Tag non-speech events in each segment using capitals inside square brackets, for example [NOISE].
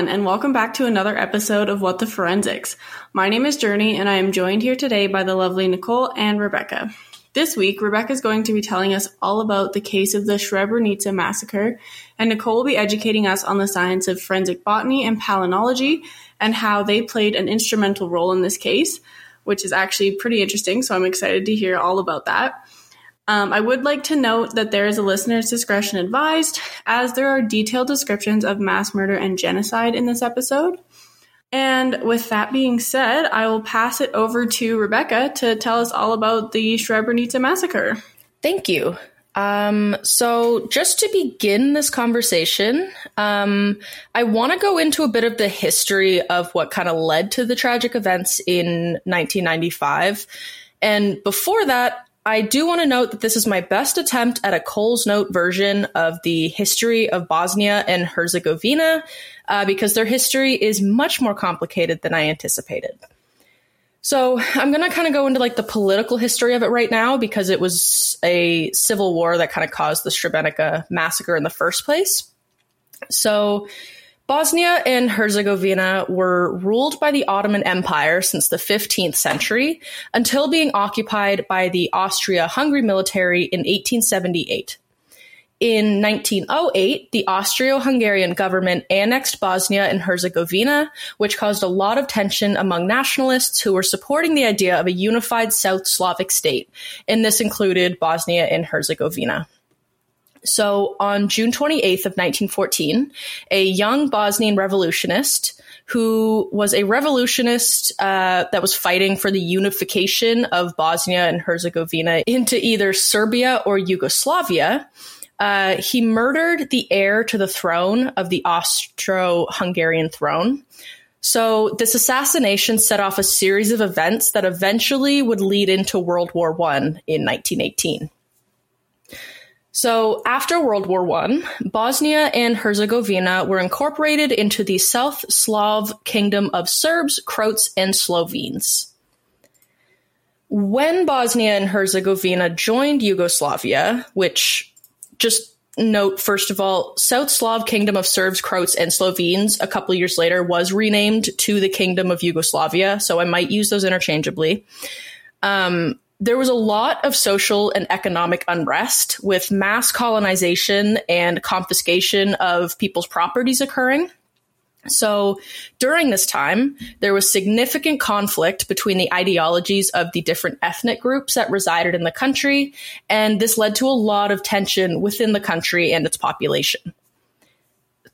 everyone, and welcome back to another episode of What the Forensics. My name is Journey, and I am joined here today by the lovely Nicole and Rebecca. This week, Rebecca is going to be telling us all about the case of the Srebrenica massacre, and Nicole will be educating us on the science of forensic botany and palynology and how they played an instrumental role in this case, which is actually pretty interesting. So I'm excited to hear all about that. Um, I would like to note that there is a listener's discretion advised, as there are detailed descriptions of mass murder and genocide in this episode. And with that being said, I will pass it over to Rebecca to tell us all about the Srebrenica massacre. Thank you. Um, so, just to begin this conversation, um, I want to go into a bit of the history of what kind of led to the tragic events in 1995. And before that, I do want to note that this is my best attempt at a Coles Note version of the history of Bosnia and Herzegovina, uh, because their history is much more complicated than I anticipated. So I'm going to kind of go into like the political history of it right now because it was a civil war that kind of caused the Srebrenica massacre in the first place. So Bosnia and Herzegovina were ruled by the Ottoman Empire since the 15th century until being occupied by the Austria Hungary military in 1878. In 1908, the Austro Hungarian government annexed Bosnia and Herzegovina, which caused a lot of tension among nationalists who were supporting the idea of a unified South Slavic state, and this included Bosnia and Herzegovina. So on June 28th of 1914, a young Bosnian revolutionist who was a revolutionist uh, that was fighting for the unification of Bosnia and Herzegovina into either Serbia or Yugoslavia. Uh, he murdered the heir to the throne of the Austro-Hungarian throne. So this assassination set off a series of events that eventually would lead into World War One in 1918. So after World War I, Bosnia and Herzegovina were incorporated into the South Slav kingdom of Serbs, Croats, and Slovenes. When Bosnia and Herzegovina joined Yugoslavia, which just note first of all, South Slav kingdom of Serbs, Croats, and Slovenes a couple years later was renamed to the Kingdom of Yugoslavia, so I might use those interchangeably. Um, there was a lot of social and economic unrest with mass colonization and confiscation of people's properties occurring. So during this time, there was significant conflict between the ideologies of the different ethnic groups that resided in the country, and this led to a lot of tension within the country and its population.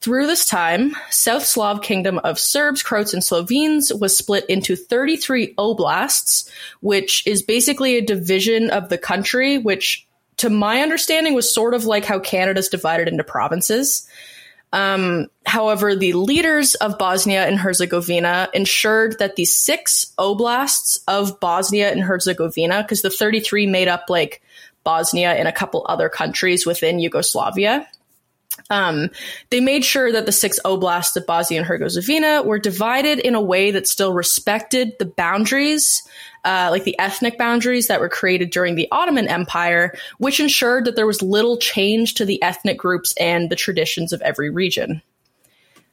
Through this time, South Slav kingdom of Serbs, Croats, and Slovenes was split into 33 oblasts, which is basically a division of the country, which to my understanding was sort of like how Canada's divided into provinces. Um, however, the leaders of Bosnia and Herzegovina ensured that the six oblasts of Bosnia and Herzegovina, because the 33 made up like Bosnia and a couple other countries within Yugoslavia, um, they made sure that the six oblasts of Bosnia and Herzegovina were divided in a way that still respected the boundaries, uh, like the ethnic boundaries that were created during the Ottoman Empire, which ensured that there was little change to the ethnic groups and the traditions of every region.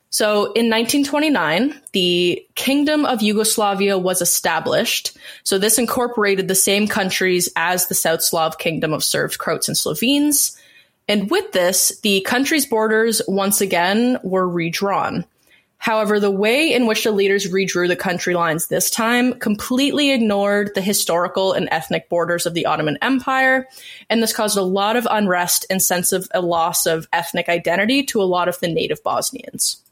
So in 1929, the Kingdom of Yugoslavia was established. So this incorporated the same countries as the South Slav Kingdom of Serbs, Croats, and Slovenes. And with this, the country's borders once again were redrawn. However, the way in which the leaders redrew the country lines this time completely ignored the historical and ethnic borders of the Ottoman Empire, and this caused a lot of unrest and sense of a loss of ethnic identity to a lot of the native Bosnians.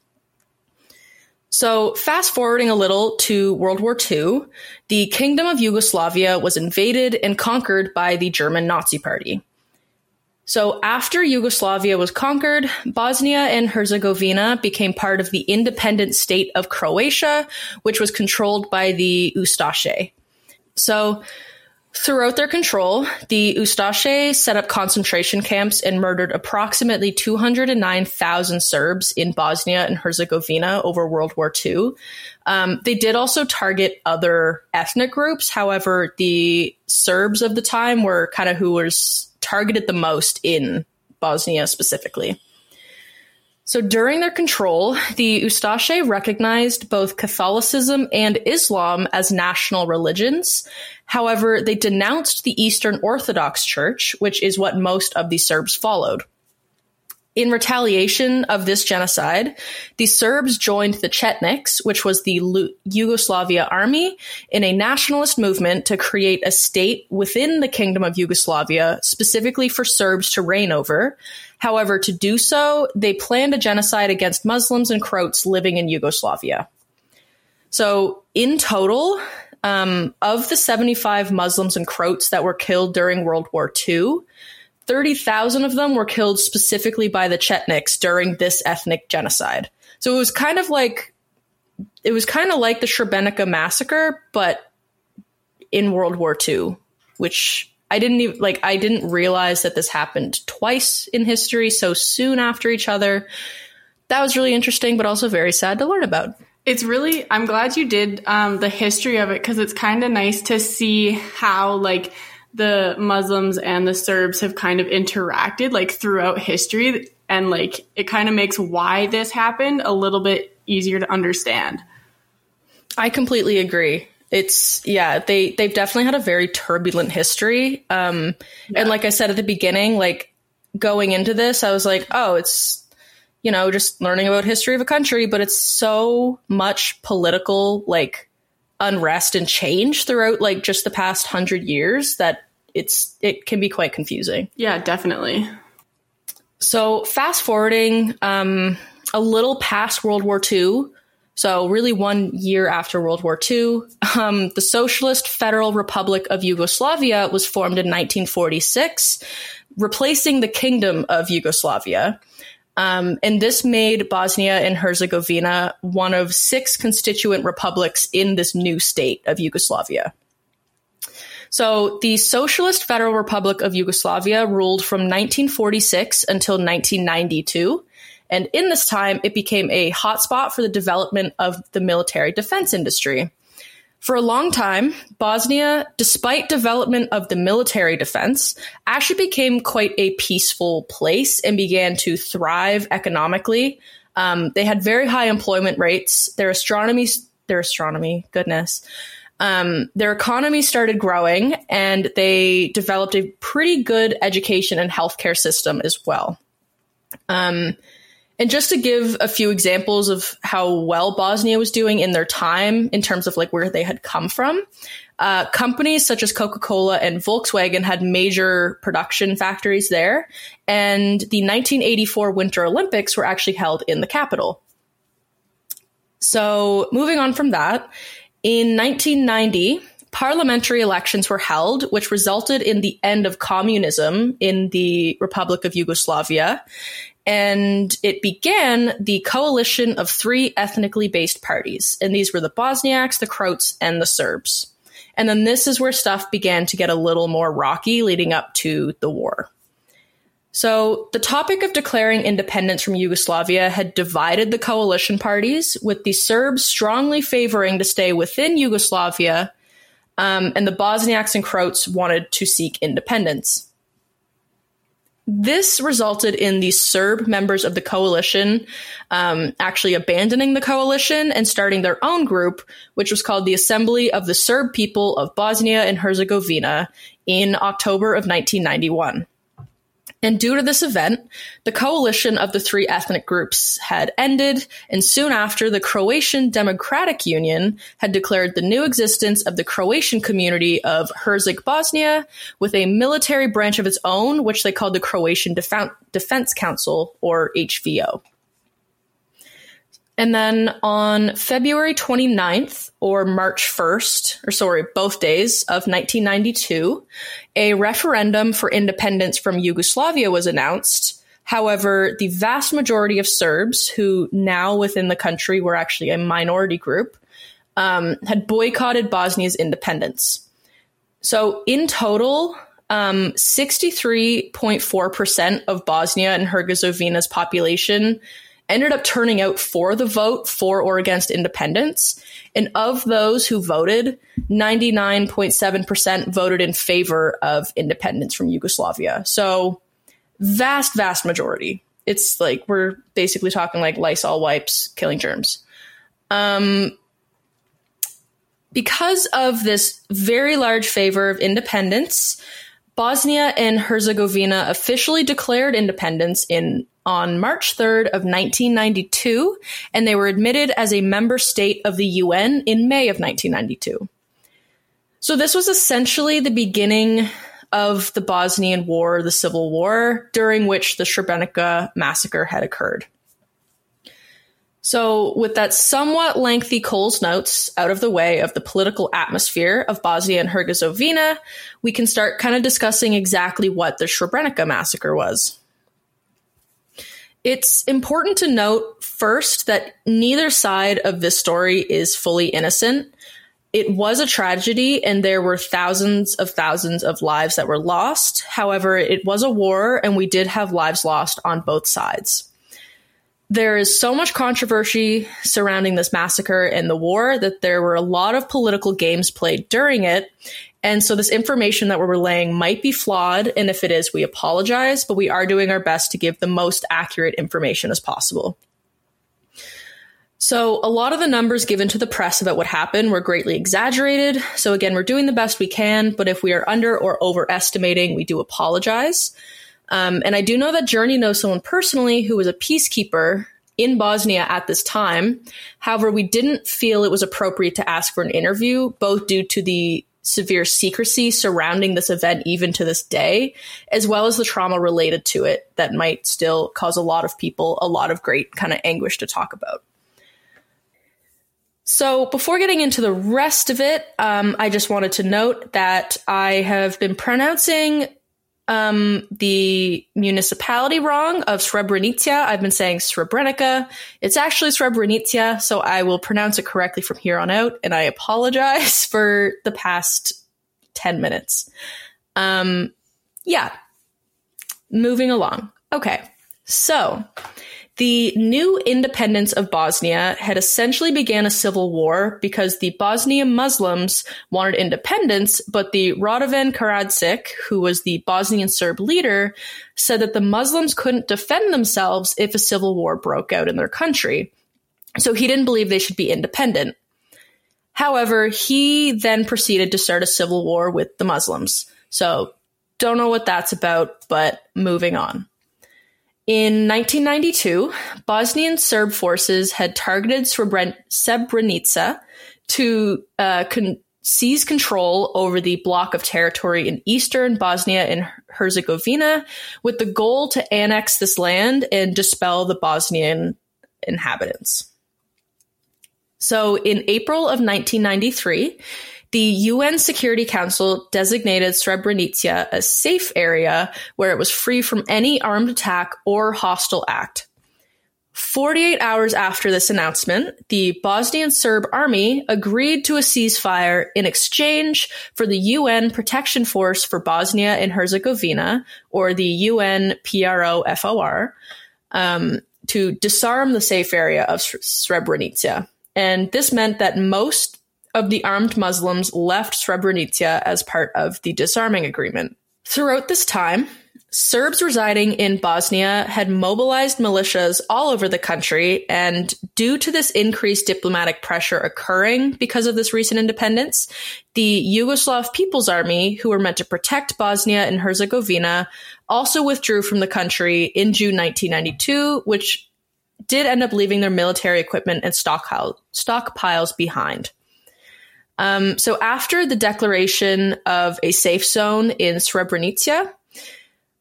So, fast forwarding a little to World War II, the Kingdom of Yugoslavia was invaded and conquered by the German Nazi Party. So after Yugoslavia was conquered, Bosnia and Herzegovina became part of the independent state of Croatia, which was controlled by the Ustaše. So throughout their control, the Ustaše set up concentration camps and murdered approximately 209,000 Serbs in Bosnia and Herzegovina over World War II. Um, they did also target other ethnic groups. However, the Serbs of the time were kind of who was targeted the most in Bosnia specifically. So during their control, the Ustaše recognized both Catholicism and Islam as national religions. However, they denounced the Eastern Orthodox Church, which is what most of the Serbs followed. In retaliation of this genocide, the Serbs joined the Chetniks, which was the Lu- Yugoslavia army, in a nationalist movement to create a state within the Kingdom of Yugoslavia, specifically for Serbs to reign over. However, to do so, they planned a genocide against Muslims and Croats living in Yugoslavia. So, in total, um, of the 75 Muslims and Croats that were killed during World War II, 30,000 of them were killed specifically by the Chetniks during this ethnic genocide. So it was kind of like it was kind of like the Srebrenica massacre, but in World War II, which I didn't even like I didn't realize that this happened twice in history so soon after each other. That was really interesting, but also very sad to learn about. It's really, I'm glad you did um, the history of it because it's kind of nice to see how, like, the Muslims and the Serbs have kind of interacted like throughout history and like it kind of makes why this happened a little bit easier to understand. I completely agree. It's yeah, they they've definitely had a very turbulent history. Um yeah. and like I said at the beginning, like going into this, I was like, "Oh, it's you know, just learning about history of a country, but it's so much political like unrest and change throughout like just the past hundred years that it's it can be quite confusing. Yeah, definitely. So fast forwarding um, a little past World War II, so really one year after World War II, um, the Socialist Federal Republic of Yugoslavia was formed in 1946, replacing the Kingdom of Yugoslavia. Um, and this made Bosnia and Herzegovina one of six constituent republics in this new state of Yugoslavia. So the Socialist Federal Republic of Yugoslavia ruled from 1946 until 1992. And in this time, it became a hotspot for the development of the military defense industry. For a long time, Bosnia, despite development of the military defense, actually became quite a peaceful place and began to thrive economically. Um, they had very high employment rates. Their astronomy, their astronomy, goodness, um, their economy started growing, and they developed a pretty good education and healthcare system as well. Um, and just to give a few examples of how well Bosnia was doing in their time in terms of like where they had come from, uh, companies such as Coca Cola and Volkswagen had major production factories there. And the 1984 Winter Olympics were actually held in the capital. So, moving on from that, in 1990, parliamentary elections were held, which resulted in the end of communism in the Republic of Yugoslavia and it began the coalition of three ethnically based parties. And these were the Bosniaks, the Croats, and the Serbs. And then this is where stuff began to get a little more rocky leading up to the war. So, the topic of declaring independence from Yugoslavia had divided the coalition parties, with the Serbs strongly favoring to stay within Yugoslavia, um, and the Bosniaks and Croats wanted to seek independence. This resulted in the Serb members of the coalition um, actually abandoning the coalition and starting their own group, which was called the Assembly of the Serb People of Bosnia and Herzegovina in October of 1991. And due to this event, the coalition of the three ethnic groups had ended, and soon after, the Croatian Democratic Union had declared the new existence of the Croatian community of Herzeg Bosnia with a military branch of its own, which they called the Croatian Def- Defense Council, or HVO. And then on February 29th or March 1st, or sorry, both days of 1992, a referendum for independence from Yugoslavia was announced. However, the vast majority of Serbs, who now within the country were actually a minority group, um, had boycotted Bosnia's independence. So, in total, um, 63.4% of Bosnia and Herzegovina's population ended up turning out for the vote for or against independence. And of those who voted, 99.7% voted in favor of independence from Yugoslavia. So, vast, vast majority It's like we're basically talking like Lysol wipes killing germs. Um, because of this very large favor of independence, Bosnia and Herzegovina officially declared independence in on March 3rd of 1992 and they were admitted as a member state of the UN in May of 1992. So this was essentially the beginning of the Bosnian War, the Civil War, during which the Srebrenica massacre had occurred. So, with that somewhat lengthy Coles notes out of the way of the political atmosphere of Bosnia and Herzegovina, we can start kind of discussing exactly what the Srebrenica massacre was. It's important to note first that neither side of this story is fully innocent. It was a tragedy and there were thousands of thousands of lives that were lost. However, it was a war and we did have lives lost on both sides. There is so much controversy surrounding this massacre and the war that there were a lot of political games played during it. And so this information that we're relaying might be flawed. And if it is, we apologize, but we are doing our best to give the most accurate information as possible. So, a lot of the numbers given to the press about what happened were greatly exaggerated. So, again, we're doing the best we can, but if we are under or overestimating, we do apologize. Um, and I do know that Journey knows someone personally who was a peacekeeper in Bosnia at this time. However, we didn't feel it was appropriate to ask for an interview, both due to the severe secrecy surrounding this event, even to this day, as well as the trauma related to it that might still cause a lot of people a lot of great kind of anguish to talk about. So, before getting into the rest of it, um, I just wanted to note that I have been pronouncing um, the municipality wrong of Srebrenica. I've been saying Srebrenica. It's actually Srebrenica, so I will pronounce it correctly from here on out, and I apologize [LAUGHS] for the past 10 minutes. Um, yeah. Moving along. Okay. So, the new independence of Bosnia had essentially began a civil war because the Bosnian Muslims wanted independence, but the Radovan Karadzic, who was the Bosnian Serb leader, said that the Muslims couldn't defend themselves if a civil war broke out in their country. So he didn't believe they should be independent. However, he then proceeded to start a civil war with the Muslims. So don't know what that's about, but moving on. In 1992, Bosnian Serb forces had targeted Srebrenica to uh, con- seize control over the block of territory in eastern Bosnia and Herzegovina with the goal to annex this land and dispel the Bosnian inhabitants. So in April of 1993, the UN Security Council designated Srebrenica a safe area where it was free from any armed attack or hostile act. 48 hours after this announcement, the Bosnian Serb army agreed to a ceasefire in exchange for the UN Protection Force for Bosnia and Herzegovina, or the UN PRO um, to disarm the safe area of Srebrenica. And this meant that most of the armed Muslims left Srebrenica as part of the disarming agreement. Throughout this time, Serbs residing in Bosnia had mobilized militias all over the country, and due to this increased diplomatic pressure occurring because of this recent independence, the Yugoslav People's Army, who were meant to protect Bosnia and Herzegovina, also withdrew from the country in June 1992, which did end up leaving their military equipment and stockpiles behind. Um, so after the declaration of a safe zone in Srebrenica,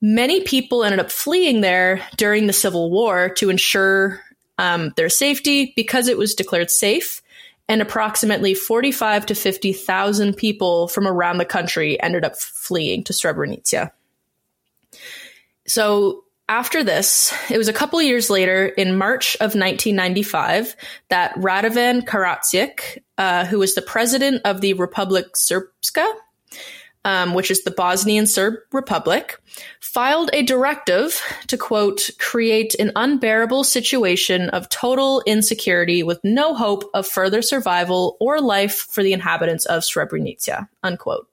many people ended up fleeing there during the civil war to ensure um, their safety because it was declared safe. And approximately 45 to 50,000 people from around the country ended up fleeing to Srebrenica. So after this, it was a couple years later, in March of 1995, that Radovan Karadzic, uh, who was the president of the Republic Srpska, um, which is the Bosnian Serb Republic, filed a directive to quote, create an unbearable situation of total insecurity with no hope of further survival or life for the inhabitants of Srebrenica, unquote.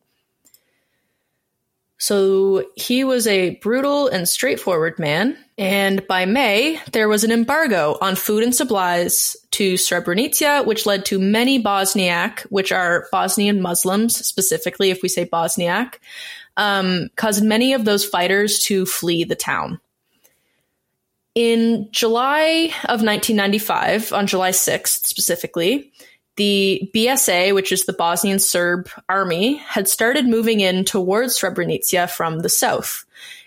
So he was a brutal and straightforward man, And by May, there was an embargo on food and supplies to Srebrenica, which led to many Bosniak, which are Bosnian Muslims, specifically if we say Bosniak, um, caused many of those fighters to flee the town. In July of 1995, on July 6th specifically, the BSA, which is the Bosnian Serb army, had started moving in towards Srebrenica from the south.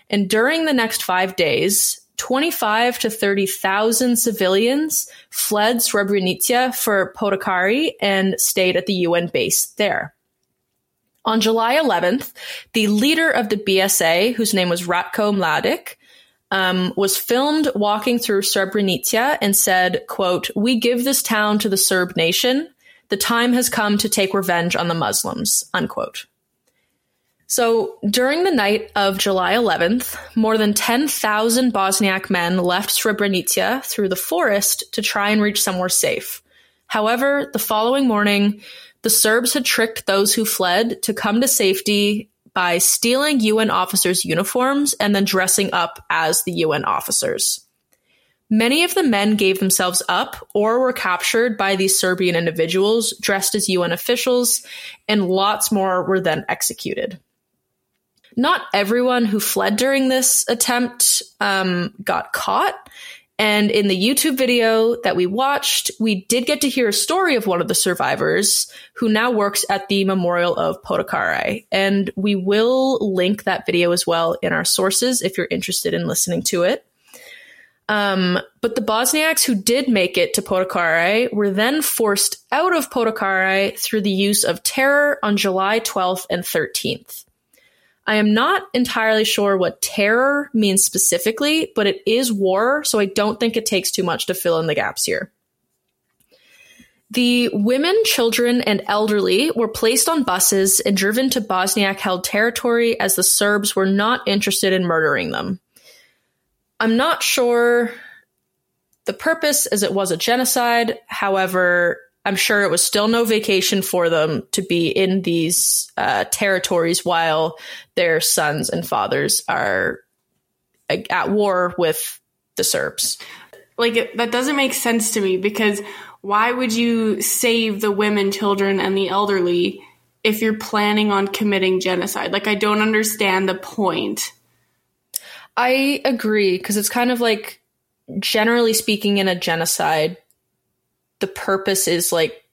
And during the next five days, 25 to 30,000 civilians fled Srebrenica for Potokari and stayed at the UN base there. On July 11th, the leader of the BSA, whose name was Ratko Mladic, um, was filmed walking through Srebrenica and said, quote, We give this town to the Serb nation. The time has come to take revenge on the Muslims, unquote. So during the night of July 11th, more than 10,000 Bosniak men left Srebrenica through the forest to try and reach somewhere safe. However, the following morning, the Serbs had tricked those who fled to come to safety by stealing UN officers' uniforms and then dressing up as the UN officers. Many of the men gave themselves up or were captured by these Serbian individuals dressed as UN officials, and lots more were then executed. Not everyone who fled during this attempt um, got caught, and in the YouTube video that we watched, we did get to hear a story of one of the survivors who now works at the Memorial of Potokari. And we will link that video as well in our sources if you're interested in listening to it. Um, but the Bosniaks who did make it to Potokari were then forced out of Potokari through the use of terror on July 12th and 13th. I am not entirely sure what terror means specifically, but it is war, so I don't think it takes too much to fill in the gaps here. The women, children, and elderly were placed on buses and driven to Bosniak held territory as the Serbs were not interested in murdering them. I'm not sure the purpose as it was a genocide. However, I'm sure it was still no vacation for them to be in these uh, territories while their sons and fathers are at war with the Serbs. Like, that doesn't make sense to me because why would you save the women, children, and the elderly if you're planning on committing genocide? Like, I don't understand the point. I agree because it's kind of like, generally speaking, in a genocide, the purpose is like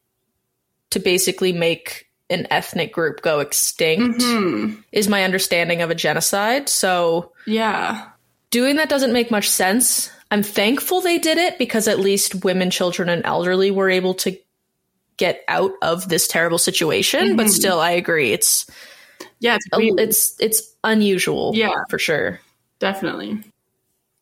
to basically make an ethnic group go extinct mm-hmm. is my understanding of a genocide. So yeah, doing that doesn't make much sense. I'm thankful they did it because at least women, children, and elderly were able to get out of this terrible situation. Mm-hmm. But still, I agree. It's yeah, it's it's, it's unusual. Yeah, for sure, definitely.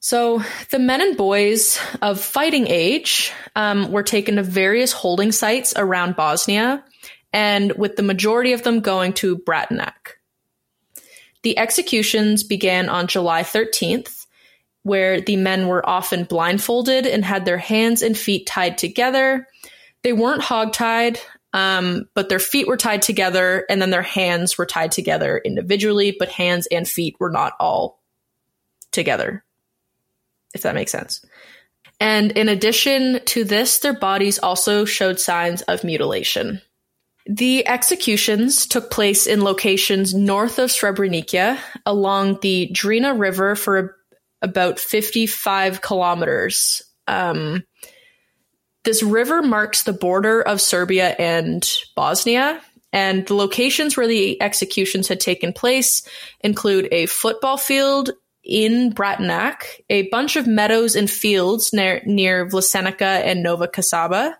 So the men and boys of fighting age um, were taken to various holding sites around Bosnia, and with the majority of them going to Bratunac. The executions began on July 13th, where the men were often blindfolded and had their hands and feet tied together. They weren't hogtied, um, but their feet were tied together, and then their hands were tied together individually, but hands and feet were not all together if that makes sense. And in addition to this, their bodies also showed signs of mutilation. The executions took place in locations north of Srebrenica along the Drina River for about 55 kilometers. Um, this river marks the border of Serbia and Bosnia, and the locations where the executions had taken place include a football field in Bratunac, a bunch of meadows and fields near, near Vlasenica and Nova Kasaba,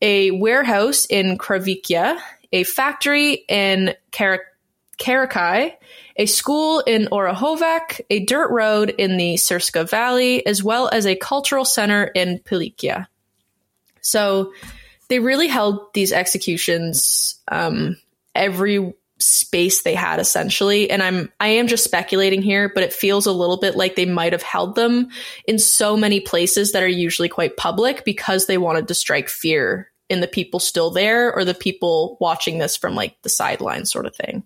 a warehouse in Kravica, a factory in Kar- Karakai, a school in Orahovac, a dirt road in the Srpska Valley, as well as a cultural center in Pilikia. So they really held these executions um, every space they had essentially. And i'm i am just speculating here but it feels a little bit like they might have held them in so many places that are usually quite public because they wanted to strike fear in the people still there or the people watching this from like the sidelines sort of thing.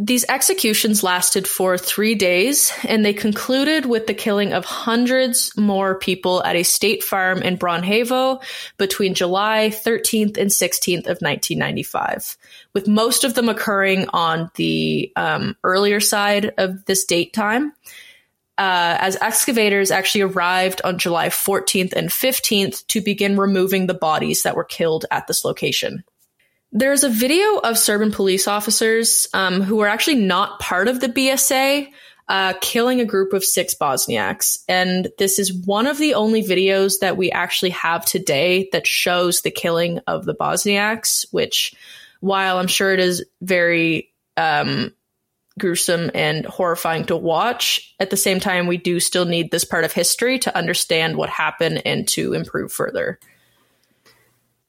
These executions lasted for three days, and they concluded with the killing of hundreds more people at a state farm in Braunhevo between July 13th and 16th of 1995, with most of them occurring on the um, earlier side of this date time. Uh, as excavators actually arrived on July 14th and 15th to begin removing the bodies that were killed at this location. There's a video of Serbian police officers um, who were actually not part of the BSA uh, killing a group of six Bosniaks. And this is one of the only videos that we actually have today that shows the killing of the Bosniaks, which, while I'm sure it is very um, gruesome and horrifying to watch, at the same time, we do still need this part of history to understand what happened and to improve further.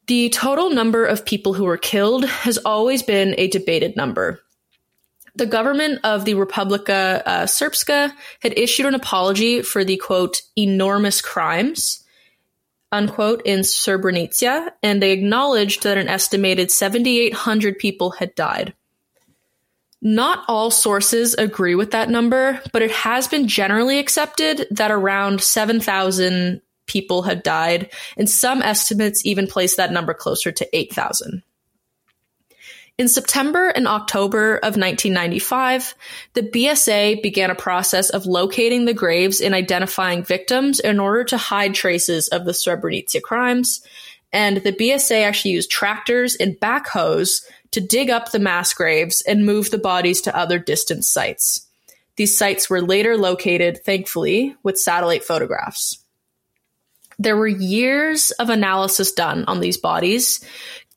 The total number of people who were killed has always been a debated number. The government of the Republika uh, Srpska had issued an apology for the quote, enormous crimes, unquote, in Srebrenica, and they acknowledged that an estimated 7,800 people had died. Not all sources agree with that number, but it has been generally accepted that around 7,000 people had died, and some estimates even place that number closer to 8,000. In September and October of 1995, the BSA began a process of locating the graves and identifying victims in order to hide traces of the Srebrenica crimes. And the BSA actually used tractors and backhoes to dig up the mass graves and move the bodies to other distant sites. These sites were later located, thankfully, with satellite photographs. There were years of analysis done on these bodies.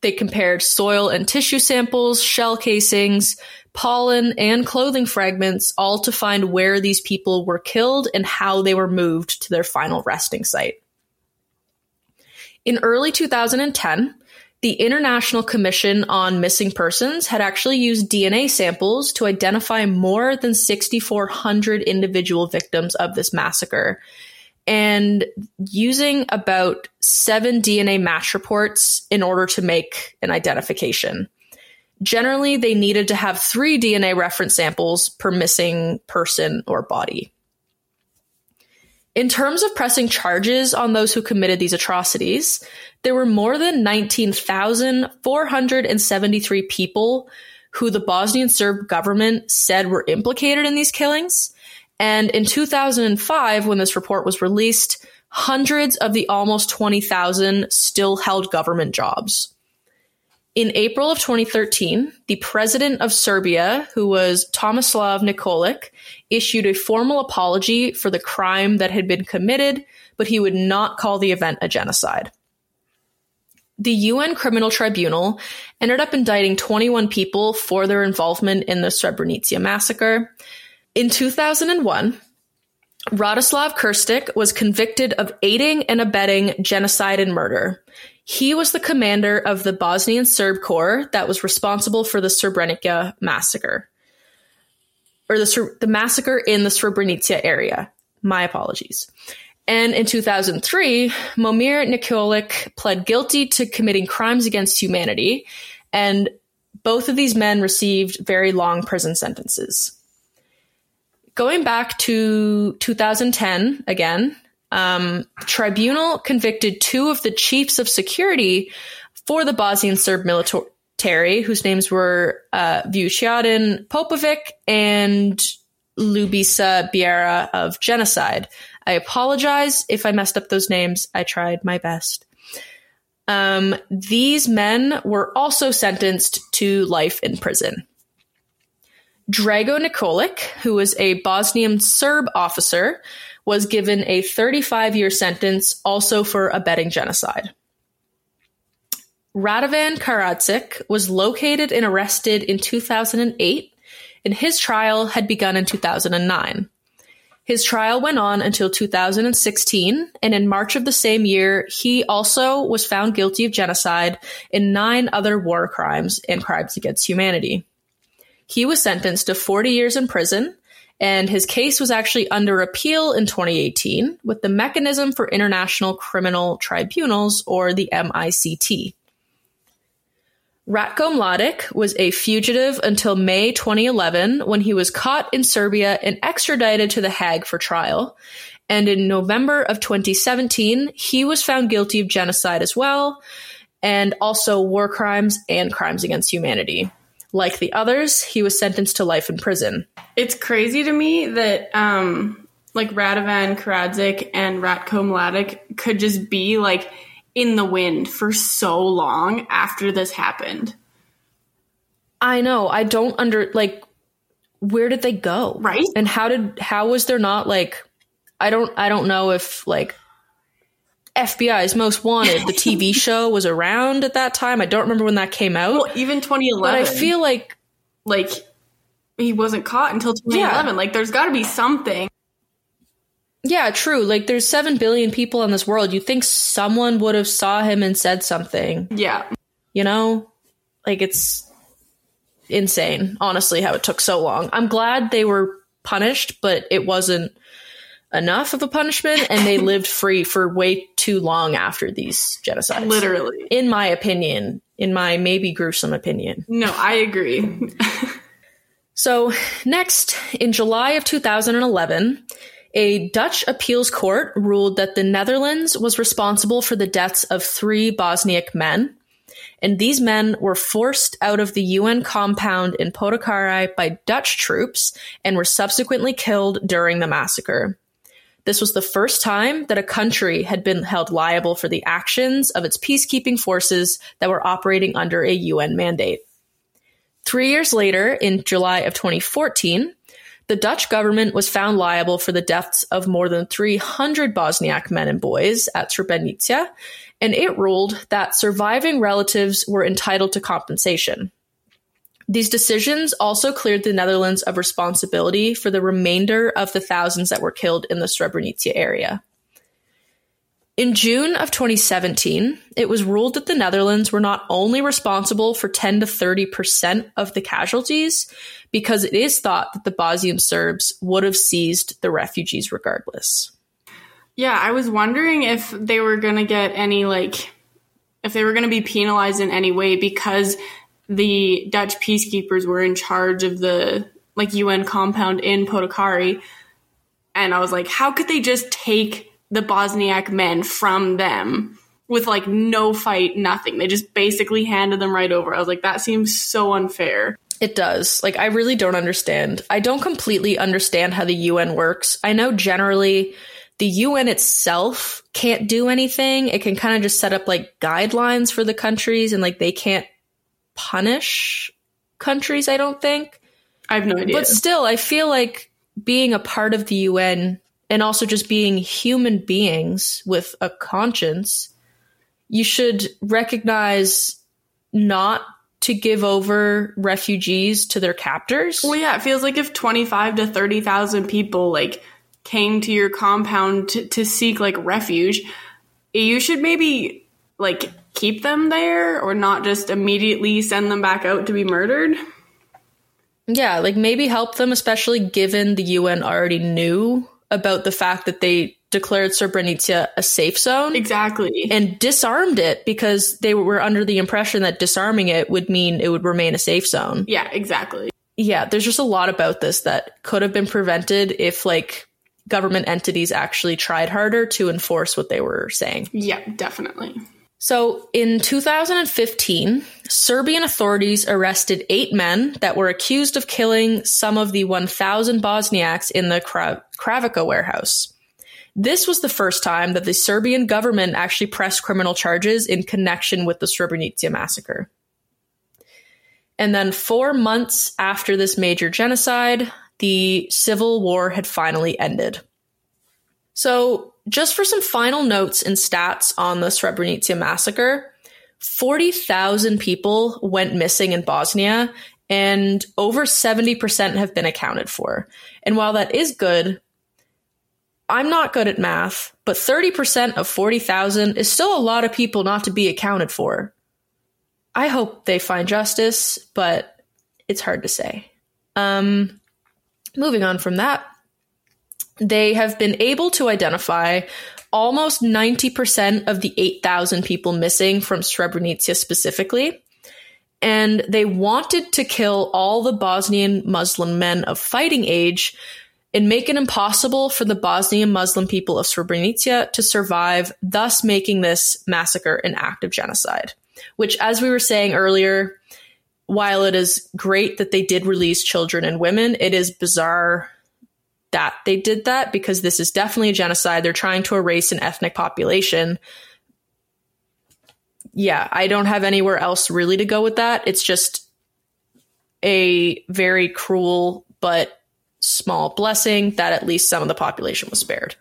They compared soil and tissue samples, shell casings, pollen, and clothing fragments, all to find where these people were killed and how they were moved to their final resting site. In early 2010, the International Commission on Missing Persons had actually used DNA samples to identify more than 6,400 individual victims of this massacre and using about seven DNA match reports in order to make an identification. Generally, they needed to have three DNA reference samples per missing person or body. In terms of pressing charges on those who committed these atrocities, there were more than 19,473 people who the Bosnian Serb government said were implicated in these killings, and in 2005, when this report was released, hundreds of the almost 20,000 still held government jobs. In April of 2013, the president of Serbia, who was Tomislav Nikolic, issued a formal apology for the crime that had been committed, but he would not call the event a genocide. The UN Criminal Tribunal ended up indicting 21 people for their involvement in the Srebrenica massacre, in 2001, Radoslav Krstic was convicted of aiding and abetting genocide and murder. He was the commander of the Bosnian Serb Corps that was responsible for the Srebrenica massacre. Or the, the massacre in the Srebrenica area. My apologies. And in 2003, Momir Nikolic pled guilty to committing crimes against humanity, and both of these men received very long prison sentences going back to 2010 again, um, tribunal convicted two of the chiefs of security for the Bosnian Serb military, whose names were uh, Vujadin Popovic and Lubisa Beara of genocide. I apologize if I messed up those names. I tried my best. Um, these men were also sentenced to life in prison. Drago Nikolic, who was a Bosnian Serb officer, was given a 35 year sentence also for abetting genocide. Radovan Karadzic was located and arrested in 2008, and his trial had begun in 2009. His trial went on until 2016, and in March of the same year, he also was found guilty of genocide and nine other war crimes and crimes against humanity. He was sentenced to 40 years in prison, and his case was actually under appeal in 2018 with the Mechanism for International Criminal Tribunals, or the MICT. Ratko Mladic was a fugitive until May 2011 when he was caught in Serbia and extradited to The Hague for trial. And in November of 2017, he was found guilty of genocide as well, and also war crimes and crimes against humanity. Like the others, he was sentenced to life in prison. It's crazy to me that um, like Radovan Karadzic and Ratko Mladic could just be like in the wind for so long after this happened. I know. I don't under like where did they go? Right? And how did how was there not like I don't I don't know if like FBI's Most Wanted, the TV [LAUGHS] show, was around at that time. I don't remember when that came out. Well, even 2011. but I feel like like he wasn't caught until 2011. Yeah. Like there's got to be something. Yeah, true. Like there's 7 billion people in this world. You think someone would have saw him and said something, Yeah. you know? Like it's insane, honestly, how it took so long. I'm glad they were punished, but it wasn't enough of a punishment and they [LAUGHS] lived free for way too long after these genocides. Literally. In my opinion, in my maybe gruesome opinion. No, I agree. [LAUGHS] So, next, in July of 2011, a Dutch appeals court ruled that the Netherlands was responsible for the deaths of three Bosniak men. And these men were forced out of the UN compound in Potokari by Dutch troops and were subsequently killed during the massacre. This was the first time that a country had been held liable for the actions of its peacekeeping forces that were operating under a UN mandate. Three years later, in July of 2014, the Dutch government was found liable for the deaths of more than 300 Bosniak men and boys at Srebrenica, and it ruled that surviving relatives were entitled to compensation. These decisions also cleared the Netherlands of responsibility for the remainder of the thousands that were killed in the Srebrenica area. In June of 2017, it was ruled that the Netherlands were not only responsible for 10 to 30% of the casualties, because it is thought that the Bosnian Serbs would have seized the refugees regardless. yeah, I was wondering if they were going to get any, like, if they were going to be penalized in any way because the Dutch peacekeepers were in charge of the, like, UN compound in Potokari. And I was like, how could they just take the Bosniak men from them with, like, no fight, nothing? They just basically handed them right over. I was like, that seems so unfair. It does. Like, I really don't understand. I don't completely understand how the UN works. I know generally the UN itself can't do anything. It can kind of just set up like guidelines for the countries and like they can't punish countries, I don't think. I have no idea. But still, I feel like being a part of the UN and also just being human beings with a conscience, you should recognize not to give over refugees to their captors. Well, yeah, it feels like if 25 to 30,000 people like came to your compound to, to seek like refuge, you should maybe like keep them there or not just immediately send them back out to be murdered. Yeah, like maybe help them, especially given the UN already knew about the fact that they declared Srebrenica a safe zone Exactly. and disarmed it because they were under the impression that disarming it would mean it would remain a safe zone. yeah, exactly. Yeah, there's just a lot about this that could have been prevented if like government entities actually tried harder to enforce what they were saying. Yeah, definitely. So in 2015, Serbian authorities arrested eight men that were accused of killing some of the 1,000 Bosniaks in the Kra- Kravica warehouse. This was the first time that the Serbian government actually pressed criminal charges in connection with the Srebrenica massacre. And then, four months after this major genocide, the civil war had finally ended. So, just for some final notes and stats on the Srebrenica massacre, 40,000 people went missing in Bosnia, and over 70% have been accounted for. And while that is good, I'm not good at math, but 30% of 40,000 is still a lot of people not to be accounted for. I hope they find justice, but it's hard to say. Um, moving on from that, they have been able to identify almost 90% of the 8,000 people missing from Srebrenica specifically. and they wanted to kill all the Bosnian Muslim men of fighting age and make it impossible for the Bosnian Muslim people of Srebrenica to survive, thus making this massacre an act of genocide. Which, as we were saying earlier, while it is great that they did release children and women, it is bizarre that they did that because this is definitely a genocide. They're trying to erase an ethnic population. Yeah, I don't have anywhere else really to go with that. It's just a very cruel but small blessing that at least some of the population was spared.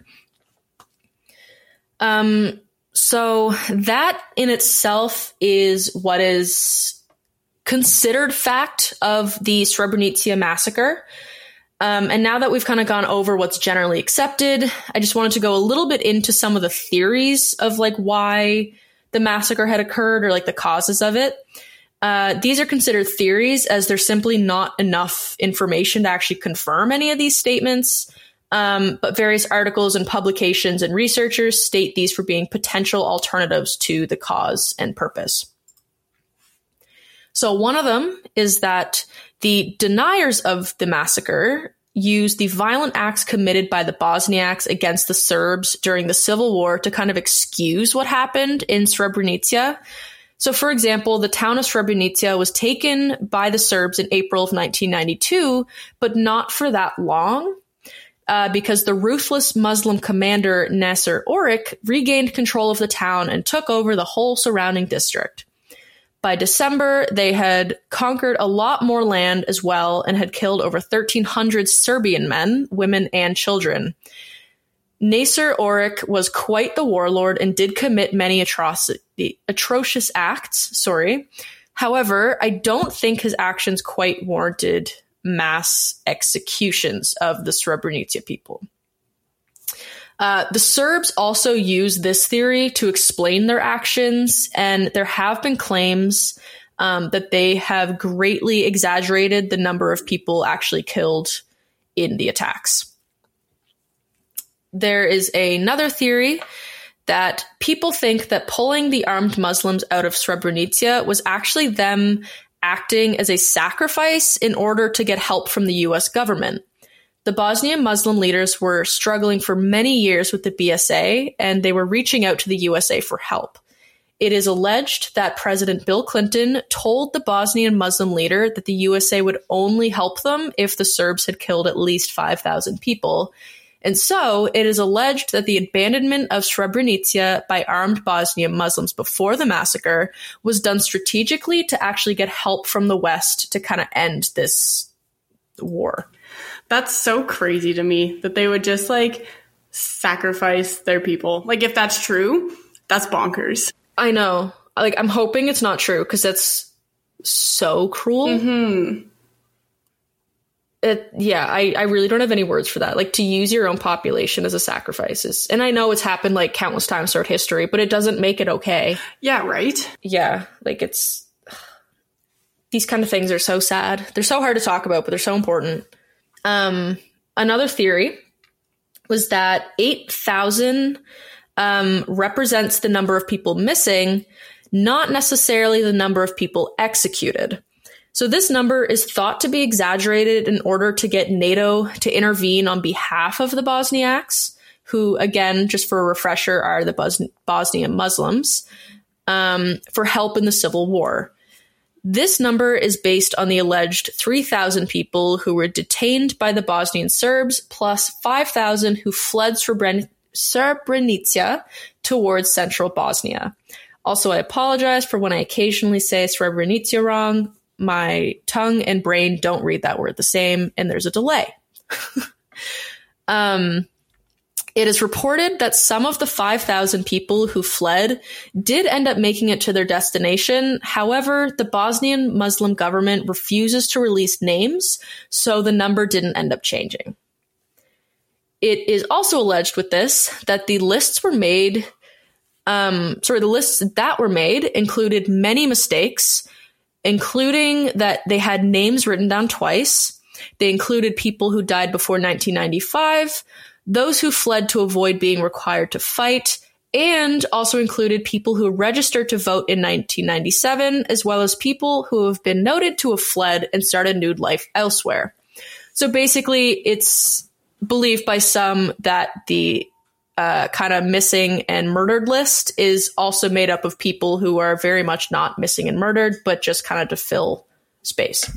Um, so that in itself is what is considered fact of the Srebrenica massacre. Um, and now that we've kind of gone over what's generally accepted, I just wanted to go a little bit into some of the theories of like why the massacre had occurred or like the causes of it. Uh, these are considered theories as there's simply not enough information to actually confirm any of these statements. Um, but various articles and publications and researchers state these for being potential alternatives to the cause and purpose. So one of them is that the deniers of the massacre used the violent acts committed by the Bosniaks against the Serbs during the civil war to kind of excuse what happened in Srebrenica. So, for example, the town of Srebrenica was taken by the Serbs in April of 1992, but not for that long. Uh, because the ruthless Muslim commander Nasser Oric regained control of the town and took over the whole surrounding district. By December, they had conquered a lot more land as well and had killed over 1,300 Serbian men, women, and children. Nasser Oric was quite the warlord and did commit many atrocity, atrocious acts. Sorry. However, I don't think his actions quite warranted mass executions of the Srebrenica people. Uh, the Serbs also use this theory to explain their actions, and there have been claims um, that they have greatly exaggerated the number of people actually killed in the attacks. There is another theory that people think that pulling the armed Muslims out of Srebrenica was actually them acting as a sacrifice in order to get help from the US government. The Bosnian Muslim leaders were struggling for many years with the BSA, and they were reaching out to the USA for help. It is alleged that President Bill Clinton told the Bosnian Muslim leader that the USA would only help them if the Serbs had killed at least 5,000 people. And so it is alleged that the abandonment of Srebrenica by armed Bosnian Muslims before the massacre was done strategically to actually get help from the West to kind of end this war. That's so crazy to me that they would just like sacrifice their people. Like, if that's true, that's bonkers. I know. Like, I'm hoping it's not true because that's so cruel. Mm-hmm. It, yeah, I, I really don't have any words for that. Like to use your own population as a sacrifice is, and I know it's happened like countless times throughout history, but it doesn't make it okay. Yeah, right. Yeah, like it's [SIGHS] these kind of things are so sad. They're so hard to talk about, but they're so important. Um, another theory was that 8,000 um, represents the number of people missing, not necessarily the number of people executed. So this number is thought to be exaggerated in order to get NATO to intervene on behalf of the Bosniaks, who, again, just for a refresher, are the Bos- Bosnian Muslims, um, for help in the civil war. This number is based on the alleged 3,000 people who were detained by the Bosnian Serbs, plus 5,000 who fled Srebren- Srebrenica towards central Bosnia. Also, I apologize for when I occasionally say Srebrenica wrong. My tongue and brain don't read that word the same, and there's a delay. [LAUGHS] um, it is reported that some of the 5,000 people who fled did end up making it to their destination. However, the Bosnian Muslim government refuses to release names, so the number didn't end up changing. It is also alleged with this that the lists were made, um, sorry, the lists that were made included many mistakes, including that they had names written down twice. They included people who died before 1995 those who fled to avoid being required to fight, and also included people who registered to vote in 1997, as well as people who have been noted to have fled and started new life elsewhere. So basically, it's believed by some that the uh, kind of missing and murdered list is also made up of people who are very much not missing and murdered, but just kind of to fill space.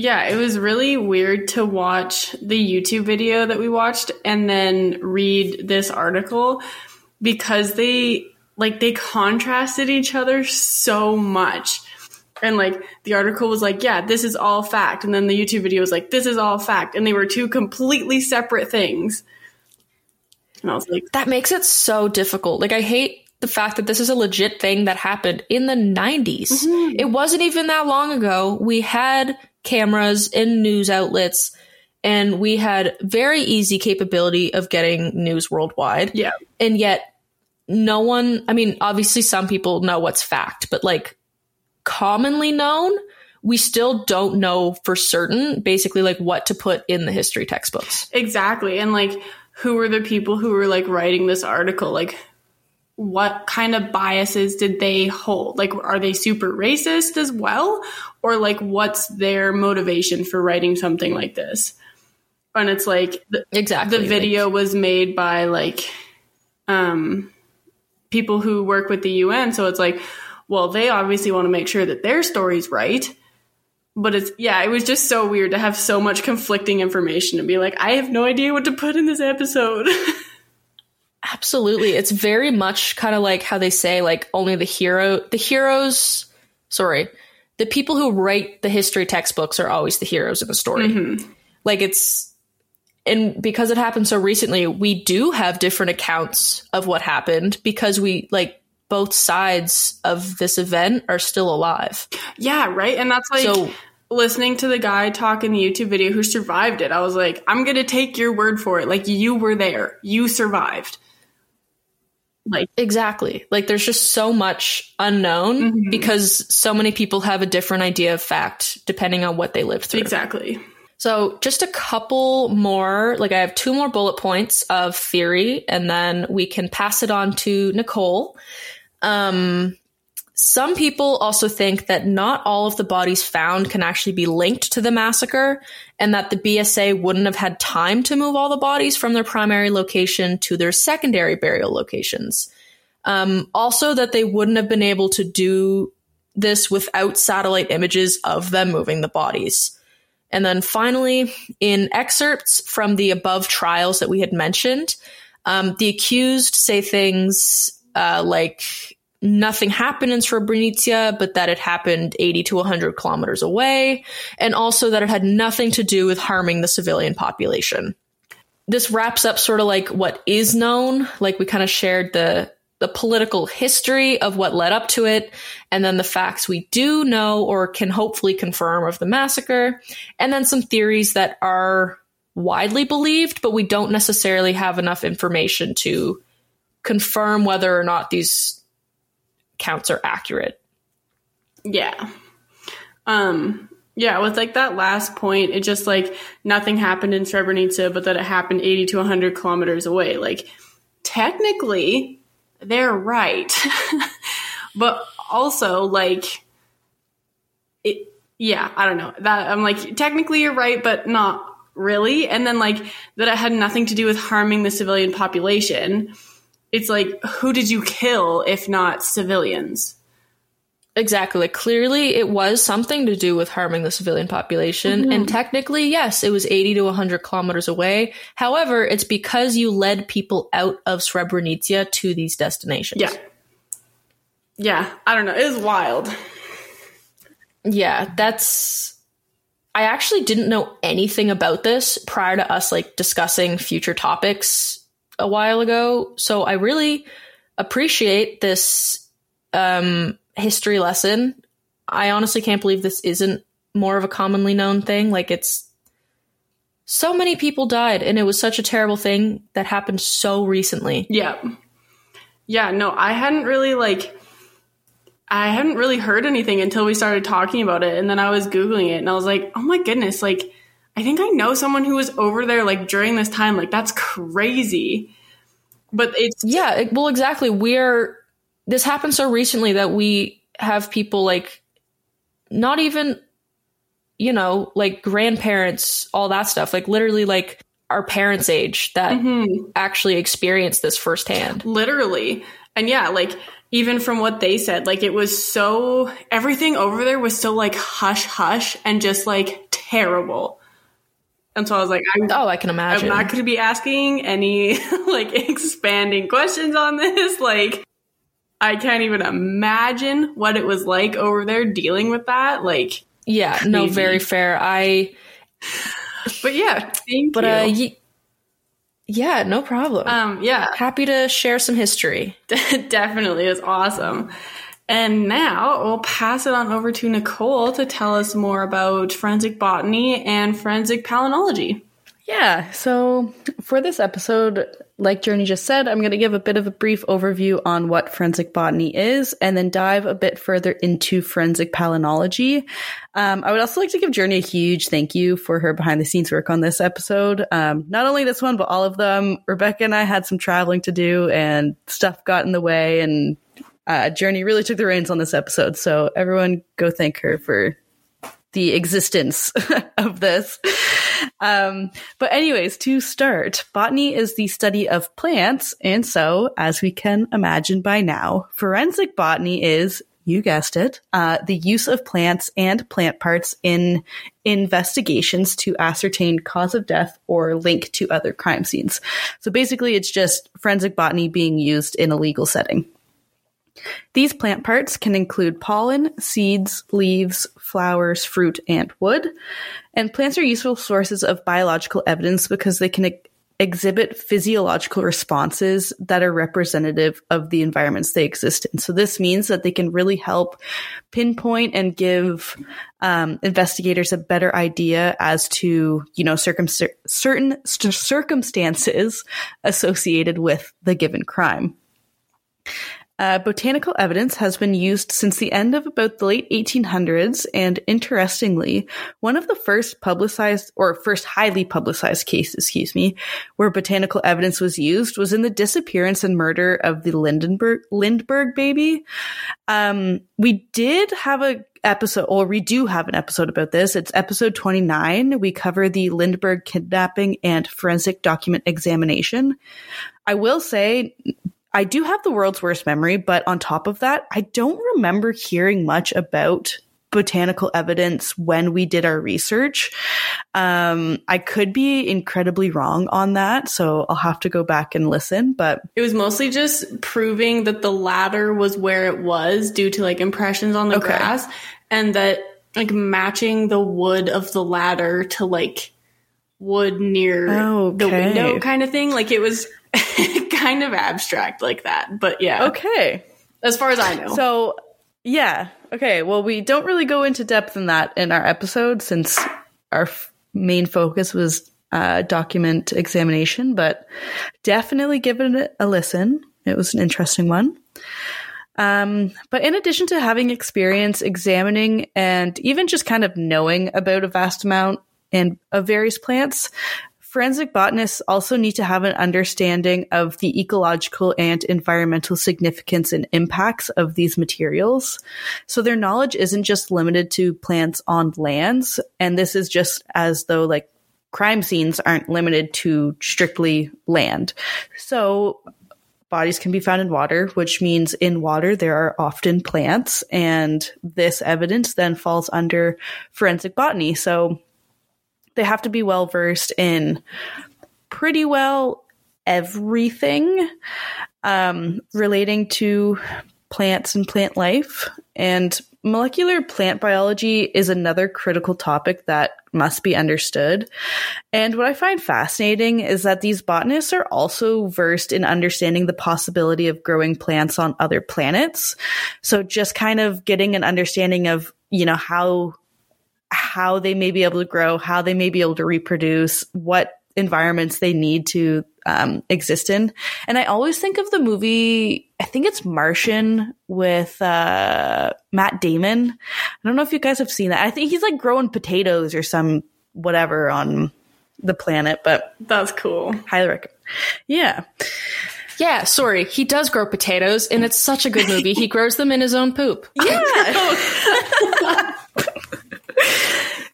Yeah, it was really weird to watch the YouTube video that we watched and then read this article because they like they contrasted each other so much. And like the article was like, yeah, this is all fact. And then the YouTube video was like, this is all fact. And they were two completely separate things. And I was like, that makes it so difficult. Like, I hate the fact that this is a legit thing that happened in the 90s. Mm-hmm. It wasn't even that long ago. We had cameras in news outlets and we had very easy capability of getting news worldwide. Yeah. And yet no one, I mean, obviously some people know what's fact, but like commonly known, we still don't know for certain basically like what to put in the history textbooks. Exactly. And like who were the people who were like writing this article? Like what kind of biases did they hold? Like, are they super racist as well? Or like, what's their motivation for writing something like this? And it's like, the, exactly. The video like, was made by like, um, people who work with the UN. So it's like, well, they obviously want to make sure that their story's right. But it's, yeah, it was just so weird to have so much conflicting information and be like, I have no idea what to put in this episode. [LAUGHS] Absolutely. It's very much kind of like how they say, like, only the hero, the heroes, sorry, the people who write the history textbooks are always the heroes in the story. Mm-hmm. Like, it's, and because it happened so recently, we do have different accounts of what happened because we, like, both sides of this event are still alive. Yeah, right. And that's like, so, listening to the guy talk in the YouTube video who survived it, I was like, I'm going to take your word for it. Like, you were there, you survived. Like exactly. Like there's just so much unknown mm-hmm. because so many people have a different idea of fact depending on what they lived through. Exactly. So just a couple more, like I have two more bullet points of theory and then we can pass it on to Nicole. Um, some people also think that not all of the bodies found can actually be linked to the massacre, and that the BSA wouldn't have had time to move all the bodies from their primary location to their secondary burial locations. Um, also, that they wouldn't have been able to do this without satellite images of them moving the bodies. And then finally, in excerpts from the above trials that we had mentioned, um, the accused say things uh, like nothing happened in Srebrenica, but that it happened 80 to 100 kilometers away, and also that it had nothing to do with harming the civilian population. This wraps up sort of like what is known, like we kind of shared the the political history of what led up to it, and then the facts we do know or can hopefully confirm of the massacre, and then some theories that are widely believed, but we don't necessarily have enough information to confirm whether or not these counts are accurate. Yeah. Um yeah, with like that last point, it just like nothing happened in Srebrenica, but that it happened 80 to 100 kilometers away. Like, technically, they're right. [LAUGHS] but also, like, it, yeah, I don't know. That I'm like, technically you're right, but not really. And then, like, that it had nothing to do with harming the civilian population it's like who did you kill if not civilians? Exactly. Clearly, it was something to do with harming the civilian population. Mm-hmm. And technically, yes, it was 80 to 100 kilometers away. However, it's because you led people out of Srebrenica to these destinations. Yeah. Yeah. I don't know. It was wild. Yeah. That's. I actually didn't know anything about this prior to us like discussing future topics a while ago. So I really appreciate this um, history lesson. I honestly can't believe this isn't more of a commonly known thing. Like it's so many people died and it was such a terrible thing that happened so recently. Yeah. Yeah, no, I hadn't really like I hadn't really heard anything until we started talking about it and then I was googling it and I was like, "Oh my goodness, like I think I know someone who was over there like during this time. Like that's crazy. but it's Yeah, well, exactly. We're this happened so recently that we have people like not even, you know, like grandparents, all that stuff, like literally like our parents' age that Mhm. actually experienced this firsthand. literally and yeah like even from what they said like it was so everything over there was so like hush hush and just like terrible and so i was like i'm, Oh, I can imagine. I'm not going to be asking any [LAUGHS] like expanding questions on this [LAUGHS] like i can't even imagine what it was like over there dealing with that like yeah, no, very fair. I, [LAUGHS] but yeah thank but you. uh, y- yeah, no problem. um yeah Happy to share some history. Definitely. It was awesome. And now we'll pass it on over to Nicole to tell us more about forensic botany and forensic palynology. Yeah, so for this episode, like Journey just said, I'm going to give a bit of a brief overview on what forensic botany is and then dive a bit further into forensic palynology. Um, I would also like to give Journey a huge thank you for her behind the scenes work on this episode. Um, not only this one, but all of them. Rebecca and I had some traveling to do and stuff got in the way, and uh, Journey really took the reins on this episode. So everyone go thank her for the existence [LAUGHS] of this. Um, but anyways, to start, botany is the study of plants. And so, as we can imagine by now, forensic botany is, you guessed it, uh, the use of plants and plant parts in investigations to ascertain cause of death or link to other crime scenes. So basically, it's just forensic botany being used in a legal setting. These plant parts can include pollen, seeds, leaves, flowers, fruit, and wood. And plants are useful sources of biological evidence because they can ex- exhibit physiological responses that are representative of the environments they exist in. So this means that they can really help pinpoint and give um, investigators a better idea as to, you know, circum- certain st- circumstances associated with the given crime. Uh, botanical evidence has been used since the end of about the late 1800s, and interestingly, one of the first publicized or first highly publicized cases, excuse me, where botanical evidence was used was in the disappearance and murder of the Lindenberg Lindbergh baby. Um, we did have a episode, or we do have an episode about this. It's episode 29. We cover the Lindbergh kidnapping and forensic document examination. I will say, I do have the world's worst memory, but on top of that, I don't remember hearing much about botanical evidence when we did our research. Um, I could be incredibly wrong on that, so I'll have to go back and listen, but It was mostly just proving that the ladder was where it was due to like impressions on the Okay. grass and that like matching the wood of the ladder to like wood near the window kind of thing. Like it was [LAUGHS] kind of abstract like that. But yeah, okay. as far as I know. So, yeah. Okay. Well, we don't really go into depth in that in our episode since our f- main focus was uh, document examination, but definitely give it a listen. It was an interesting one. Um, but in addition to having experience examining and even just kind of knowing about a vast amount and of various plants, forensic botanists also need to have an understanding of the ecological and environmental significance and impacts of these materials. So their knowledge isn't just limited to plants on lands, and this is just as though like crime scenes aren't limited to strictly land. So bodies can be found in water, which means in water there are often plants, and this evidence then falls under forensic botany. So they have to be well versed in pretty well everything um, relating to plants and plant life. And molecular plant biology is another critical topic that must be understood. And what I find fascinating is that these botanists are also versed in understanding the possibility of growing plants on other planets. So just kind of getting an understanding of, you know, how how they may be able to grow, how they may be able to reproduce, what environments they need to um, exist in. And I always think of the movie, I think it's Martian with uh, Matt Damon. I don't know if you guys have seen that. I think he's like growing potatoes or some whatever on the planet, but That's cool. highly recommend. Yeah. Yeah, sorry. He does grow potatoes, and it's such a good movie. He [LAUGHS] grows them in his own poop. Yeah. [LAUGHS] [LAUGHS]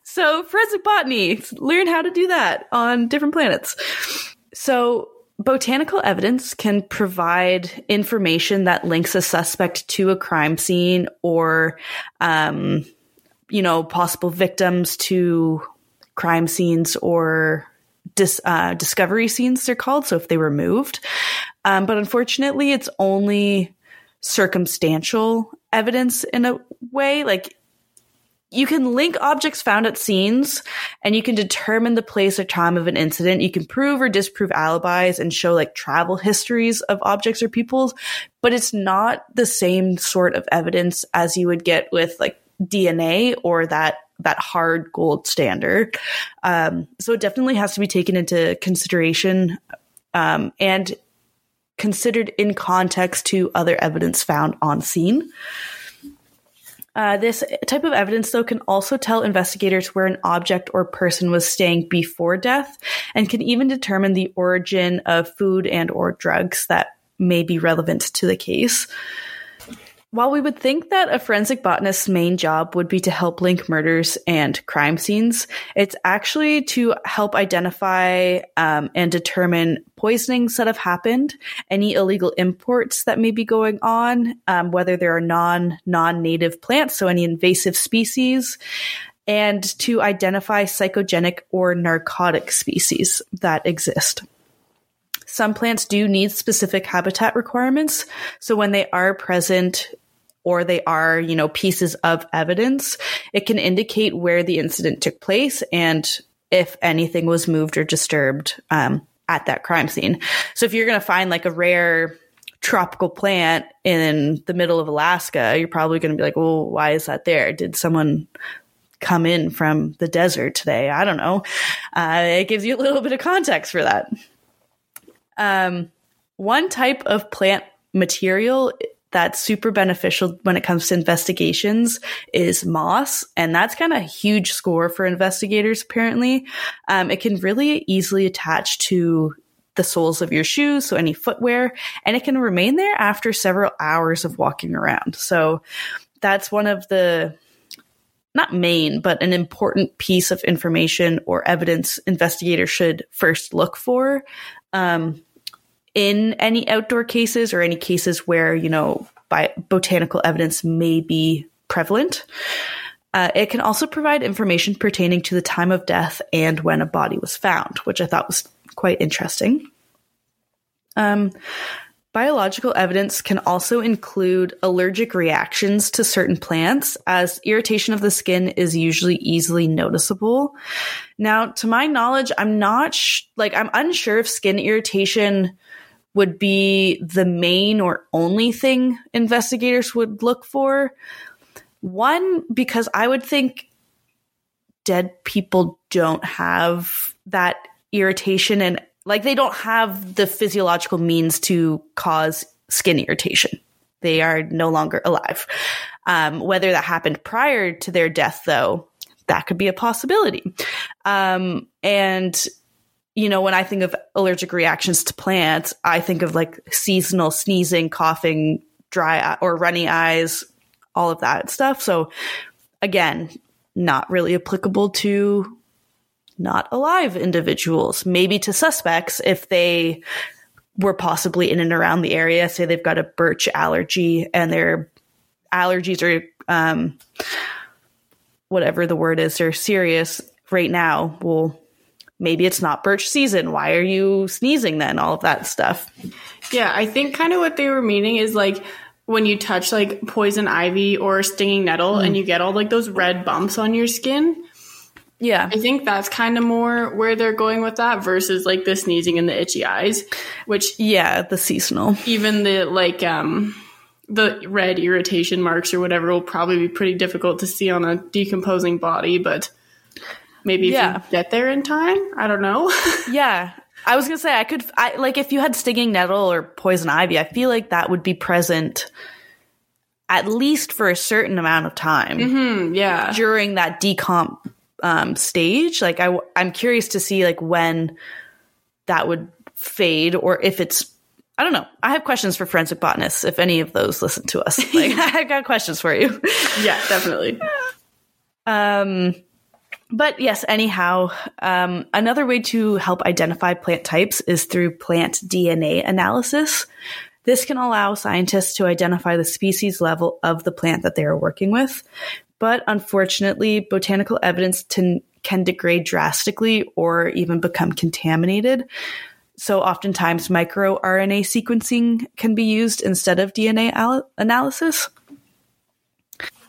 so forensic botany, learn how to do that on different planets. So botanical evidence can provide information that links a suspect to a crime scene or, um, you know, possible victims to crime scenes or dis, uh, discovery scenes, they're called. So if they were moved. Um, but unfortunately, it's only circumstantial evidence in a way. Like you can link objects found at scenes and you can determine the place or time of an incident. You can prove or disprove alibis and show like travel histories of objects or peoples, but it's not the same sort of evidence as you would get with like DNA or that that hard gold standard. Um, so it definitely has to be taken into consideration um, and considered in context to other evidence found on scene. Uh, this type of evidence, though, can also tell investigators where an object or person was staying before death, and can even determine the origin of food and or drugs that may be relevant to the case. While we would think that a forensic botanist's main job would be to help link murders and crime scenes, it's actually to help identify um, and determine poisonings that have happened, any illegal imports that may be going on, um, whether there are non non native plants, so any invasive species, and to identify psychogenic or narcotic species that exist. Some plants do need specific habitat requirements. So when they are present or they are, you know, pieces of evidence, it can indicate where the incident took place and if anything was moved or disturbed um, at that crime scene. So if you're going to find like a rare tropical plant in the middle of Alaska, you're probably going to be like, well, why is that there? Did someone come in from the desert today? I don't know. Uh, it gives you a little bit of context for that. Um, one type of plant material that's super beneficial when it comes to investigations is moss. And that's kind of a huge score for investigators, apparently. Um, it can really easily attach to the soles of your shoes, so any footwear, and it can remain there after several hours of walking around. So that's one of the not main, but an important piece of information or evidence investigators should first look for. Um, in any outdoor cases or any cases where, you know, by botanical evidence may be prevalent. Uh, it can also provide information pertaining to the time of death and when a body was found, which I thought was quite interesting. Um, biological evidence can also include allergic reactions to certain plants, as irritation of the skin is usually easily noticeable. Now, to my knowledge, I'm not sh- like I'm unsure if skin irritation would be the main or only thing investigators would look for. One, because I would think dead people don't have that irritation and like they don't have the physiological means to cause skin irritation. They are no longer alive. Um, whether that happened prior to their death, though, that could be a possibility. Um, and you know, when I think of allergic reactions to plants, I think of like seasonal sneezing, coughing, dry or runny eyes, all of that stuff. So again, not really applicable to not alive individuals, maybe to suspects if they were possibly in and around the area. Say they've got a birch allergy and their allergies are, um, whatever the word is, they're serious right now. Well, maybe it's not birch season. Why are you sneezing then? All of that stuff. Yeah, I think kind of what they were meaning is like when you touch like poison ivy or stinging nettle mm. and you get all like those red bumps on your skin. Yeah. I think that's kind of more where they're going with that versus like the sneezing and the itchy eyes, which yeah, the seasonal. Even the like um the red irritation marks or whatever will probably be pretty difficult to see on a decomposing body, but Maybe if yeah. you get there in time. I don't know. [LAUGHS] yeah. I was gonna say I could I like if you had stinging nettle or poison ivy, I feel like that would be present at least for a certain amount of time. Mm-hmm, yeah. During that decomp um, stage. Like I I'm curious to see like when that would fade or if it's I don't know. I have questions for forensic botanists if any of those listen to us. [LAUGHS] Like, [LAUGHS] I've got questions for you. Yeah, definitely. Um, but yes, anyhow, um, another way to help identify plant types is through plant DNA analysis. This can allow scientists to identify the species level of the plant that they are working with. But unfortunately, botanical evidence can, can degrade drastically or even become contaminated. So oftentimes microRNA sequencing can be used instead of DNA al- analysis.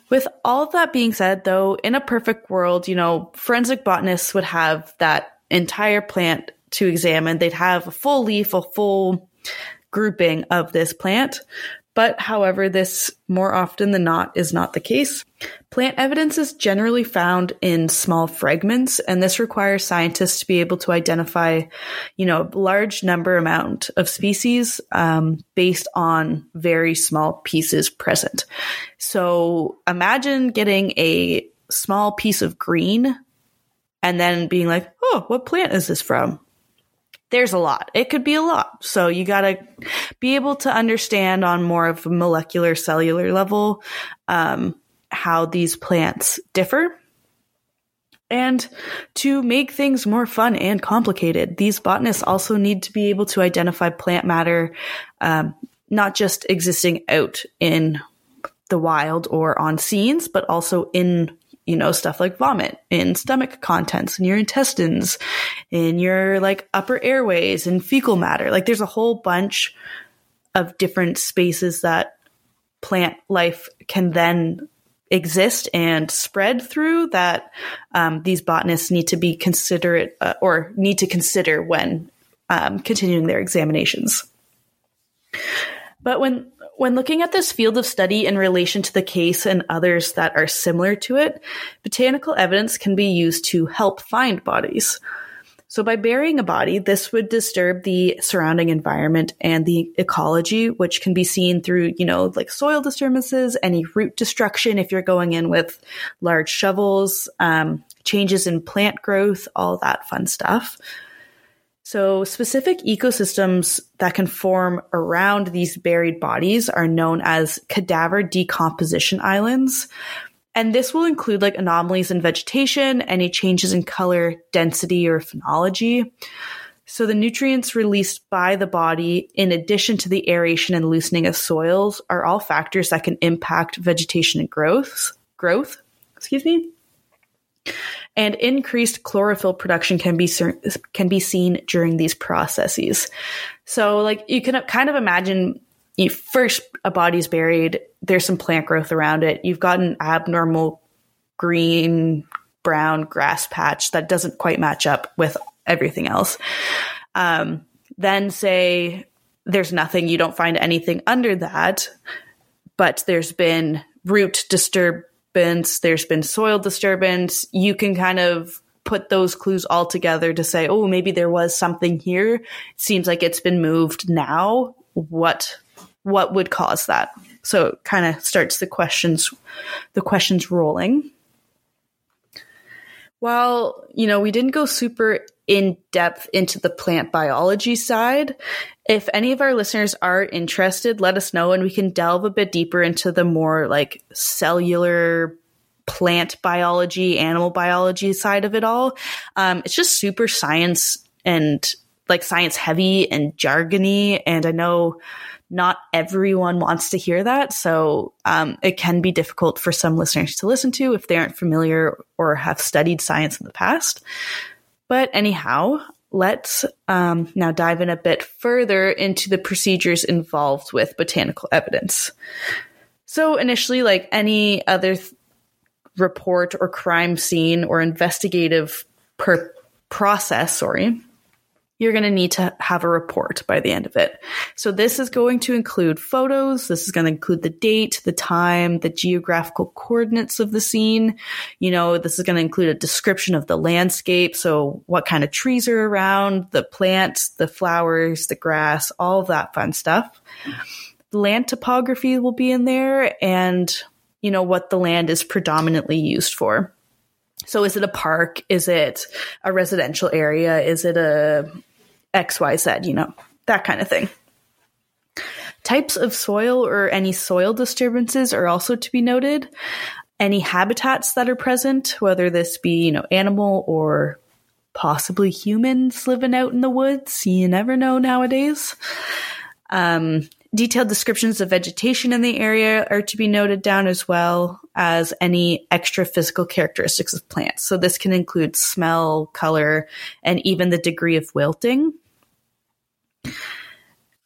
With all of that being said, though, in a perfect world, you know, forensic botanists would have that entire plant to examine. They'd have a full leaf, a full grouping of this plant. But however, this more often than not is not the case. Plant evidence is generally found in small fragments, and this requires scientists to be able to identify, you know, a large number amount of species um, based on very small pieces present. So imagine getting a small piece of green and then being like, oh, what plant is this from? There's a lot. It could be a lot. So you got to be able to understand on more of a molecular cellular level um, how these plants differ. And to make things more fun and complicated, these botanists also need to be able to identify plant matter, um, not just existing out in the wild or on scenes, but also in you know, stuff like vomit in stomach contents in your intestines, in your like upper airways and fecal matter. Like there's a whole bunch of different spaces that plant life can then exist and spread through that um, these botanists need to be considerate uh, or need to consider when um, continuing their examinations. But when when looking at this field of study in relation to the case and others that are similar to it, botanical evidence can be used to help find bodies. So by burying a body, this would disturb the surrounding environment and the ecology, which can be seen through, you know, like soil disturbances, any root destruction if you're going in with large shovels, um, changes in plant growth, all that fun stuff. So, specific ecosystems that can form around these buried bodies are known as cadaver decomposition islands. And this will include like anomalies in vegetation, any changes in color, density, or phenology. So, the nutrients released by the body, in addition to the aeration and loosening of soils, are all factors that can impact vegetation and growth. Growth, excuse me and increased chlorophyll production can be can be seen during these processes. So, like you can kind of imagine, you, first a body's buried. There's some plant growth around it. You've got an abnormal green brown grass patch that doesn't quite match up with everything else. Um, then say there's nothing, you don't find anything under that, but there's been root disturb there's been soil disturbance, you can kind of put those clues all together to say, oh, maybe there was something here. It seems like it's been moved now. What what would cause that? So it kind of starts the questions the questions rolling. While, you know, we didn't go super in depth into the plant biology side. If any of our listeners are interested, let us know and we can delve a bit deeper into the more like cellular plant biology, animal biology side of it all. Um, it's just super science and like science heavy and jargony. And I know not everyone wants to hear that. So um, it can be difficult for some listeners to listen to if they aren't familiar or have studied science in the past. But anyhow, let's um, now dive in a bit further into the procedures involved with botanical evidence. So, initially, like any other th- report or crime scene or investigative per- process, sorry, you're going to need to have a report by the end of it. So this is going to include photos. This is going to include the date, the time, the geographical coordinates of the scene. You know, this is going to include a description of the landscape. So what kind of trees are around, the plants, the flowers, the grass, all of that fun stuff. Land topography will be in there and, you know, what the land is predominantly used for. So is it a park? Is it a residential area? Is it a XYZ, you know, that kind of thing. Types of soil or any soil disturbances are also to be noted. Any habitats that are present, whether this be, you know, animal or possibly humans living out in the woods. You never know nowadays. Um, detailed descriptions of vegetation in the area are to be noted down as well as any extra physical characteristics of plants. So this can include smell, color, and even the degree of wilting.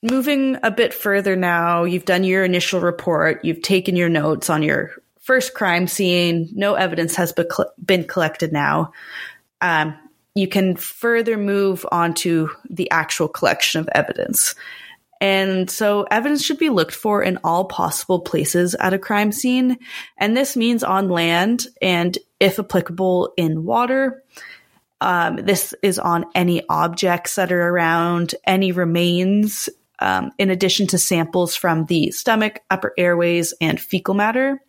Moving a bit further now, you've done your initial report, you've taken your notes on your first crime scene, no evidence has been collected now. Um, you can further move on to the actual collection of evidence. And so evidence should be looked for in all possible places at a crime scene. And this means on land and, if applicable, in water. Um, this is on any objects that are around, any remains, um, in addition to samples from the stomach, upper airways, and fecal matter.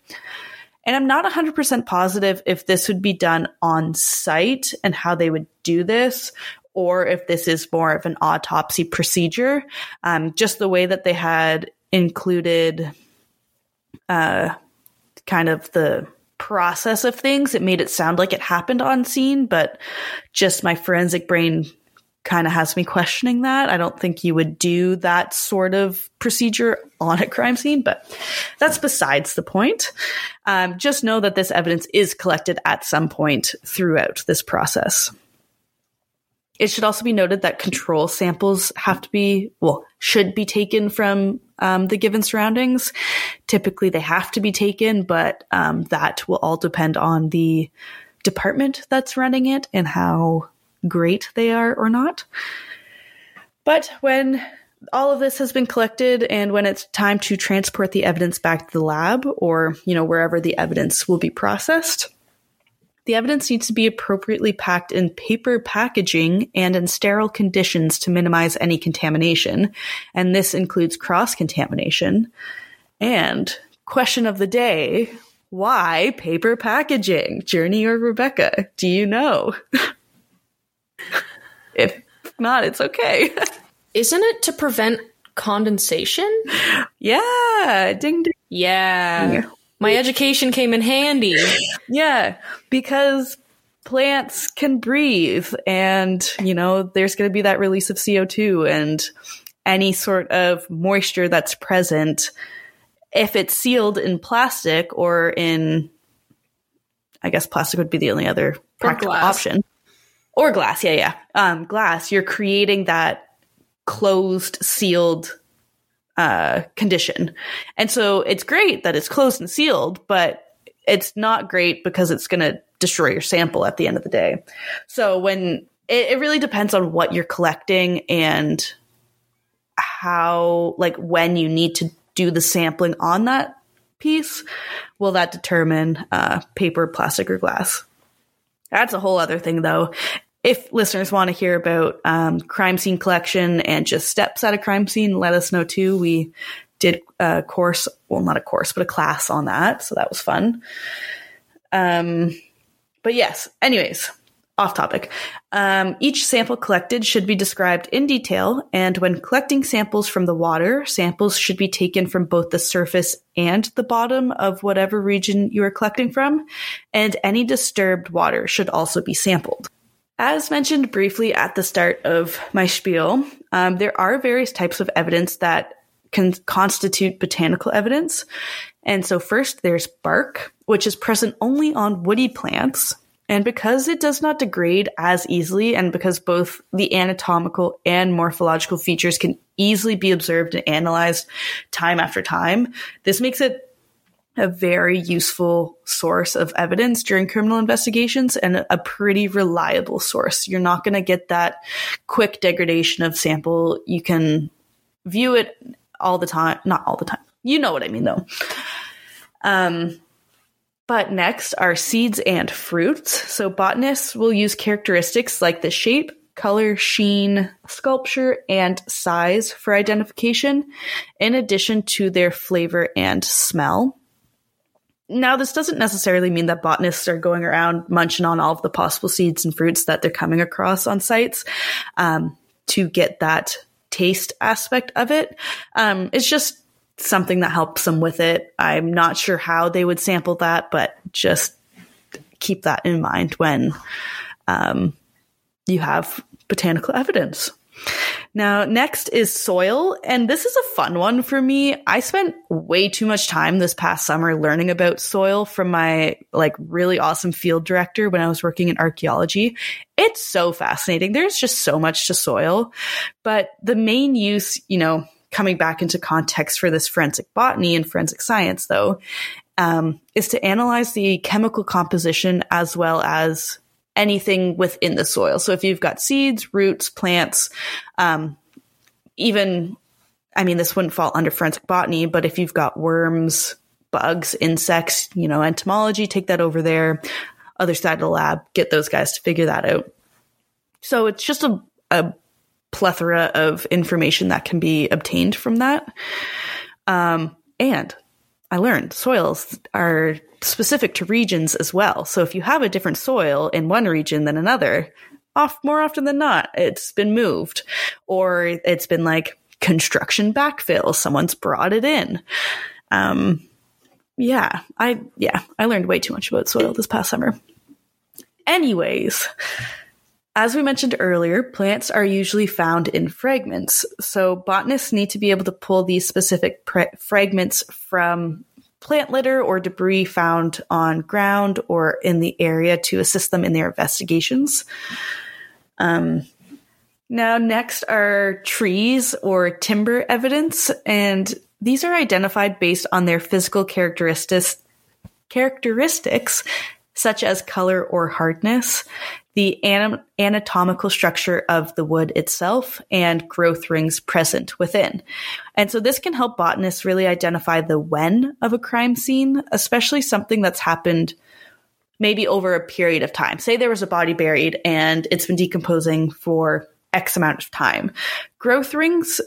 And I'm not 100% positive if this would be done on site and how they would do this, or if this is more of an autopsy procedure. Um, just the way that they had included uh, kind of the process of things, it made it sound like it happened on scene, but just my forensic brain kind of has me questioning that. I don't think you would do that sort of procedure on a crime scene, but that's besides the point. Um, just know that this evidence is collected at some point throughout this process. It should also be noted that control samples have to be, well, should be taken from um, the given surroundings. Typically, they have to be taken, but um, that will all depend on the department that's running it and how great they are or not. But when all of this has been collected and when it's time to transport the evidence back to the lab or, you know, wherever the evidence will be processed, the evidence needs to be appropriately packed in paper packaging and in sterile conditions to minimize any contamination. And this includes cross contamination. And question of the day why paper packaging? Journey or Rebecca? Do you know? [LAUGHS] if not, it's okay. [LAUGHS] Isn't it to prevent condensation? Yeah. Ding ding. Yeah. yeah. My education came in handy. [LAUGHS] yeah. Because plants can breathe and, you know, there's going to be that release of CO2 and any sort of moisture that's present. If it's sealed in plastic or in, I guess plastic would be the only other practical option or glass. Yeah, yeah. Um, glass. You're creating that closed, sealed uh, condition, and so it's great that it's closed and sealed, but it's not great because it's going to destroy your sample at the end of the day. So when it, it really depends on what you're collecting and how, like, when you need to do the sampling on that piece, will that determine uh, paper, plastic, or glass? That's a whole other thing, though. If listeners want to hear about um, crime scene collection and just steps at a crime scene, let us know too. We did a course, well, not a course, but a class on that, so that was fun. Um, but yes, anyways, off topic. Um, each sample collected should be described in detail, and when collecting samples from the water, samples should be taken from both the surface and the bottom of whatever region you are collecting from, and any disturbed water should also be sampled. As mentioned briefly at the start of my spiel, um, there are various types of evidence that can constitute botanical evidence. And so, first, there's bark, which is present only on woody plants. And because it does not degrade as easily, and because both the anatomical and morphological features can easily be observed and analyzed time after time, this makes it a very useful source of evidence during criminal investigations and a pretty reliable source. You're not going to get that quick degradation of sample. You can view it all the time, not all the time. You know what I mean though. Um, but next are seeds and fruits. So botanists will use characteristics like the shape, color, sheen, sculpture, and size for identification, in addition to their flavor and smell. Now, this doesn't necessarily mean that botanists are going around munching on all of the possible seeds and fruits that they're coming across on sites um, to get that taste aspect of it. Um, it's just something that helps them with it. I'm not sure how they would sample that, but just keep that in mind when um, you have botanical evidence. Now, next is soil, and this is a fun one for me. I spent way too much time this past summer learning about soil from my like really awesome field director when I was working in archaeology. It's so fascinating. There's just so much to soil, but the main use, you know, coming back into context for this forensic botany and forensic science though, um, is to analyze the chemical composition as well as anything within the soil. So if you've got seeds, roots, plants, um, even, I mean, this wouldn't fall under forensic botany, but if you've got worms, bugs, insects, you know, entomology, take that over there. Other side of the lab, get those guys to figure that out. So it's just a, a plethora of information that can be obtained from that. Um, and I learned soils are specific to regions as well. So if you have a different soil in one region than another, off more often than not, it's been moved or it's been like construction backfill. Someone's brought it in. Um, yeah, I, yeah, I learned way too much about soil this past summer. Anyways, as we mentioned earlier, plants are usually found in fragments. So botanists need to be able to pull these specific pre- fragments from plant litter or debris found on ground or in the area to assist them in their investigations. Um, now, next are trees or timber evidence, and these are identified based on their physical characteristics, characteristics such as color or hardness, the anatomical structure of the wood itself, and growth rings present within. And so this can help botanists really identify the when of a crime scene, especially something that's happened maybe over a period of time. Say there was a body buried and it's been decomposing for X amount of time. Growth rings,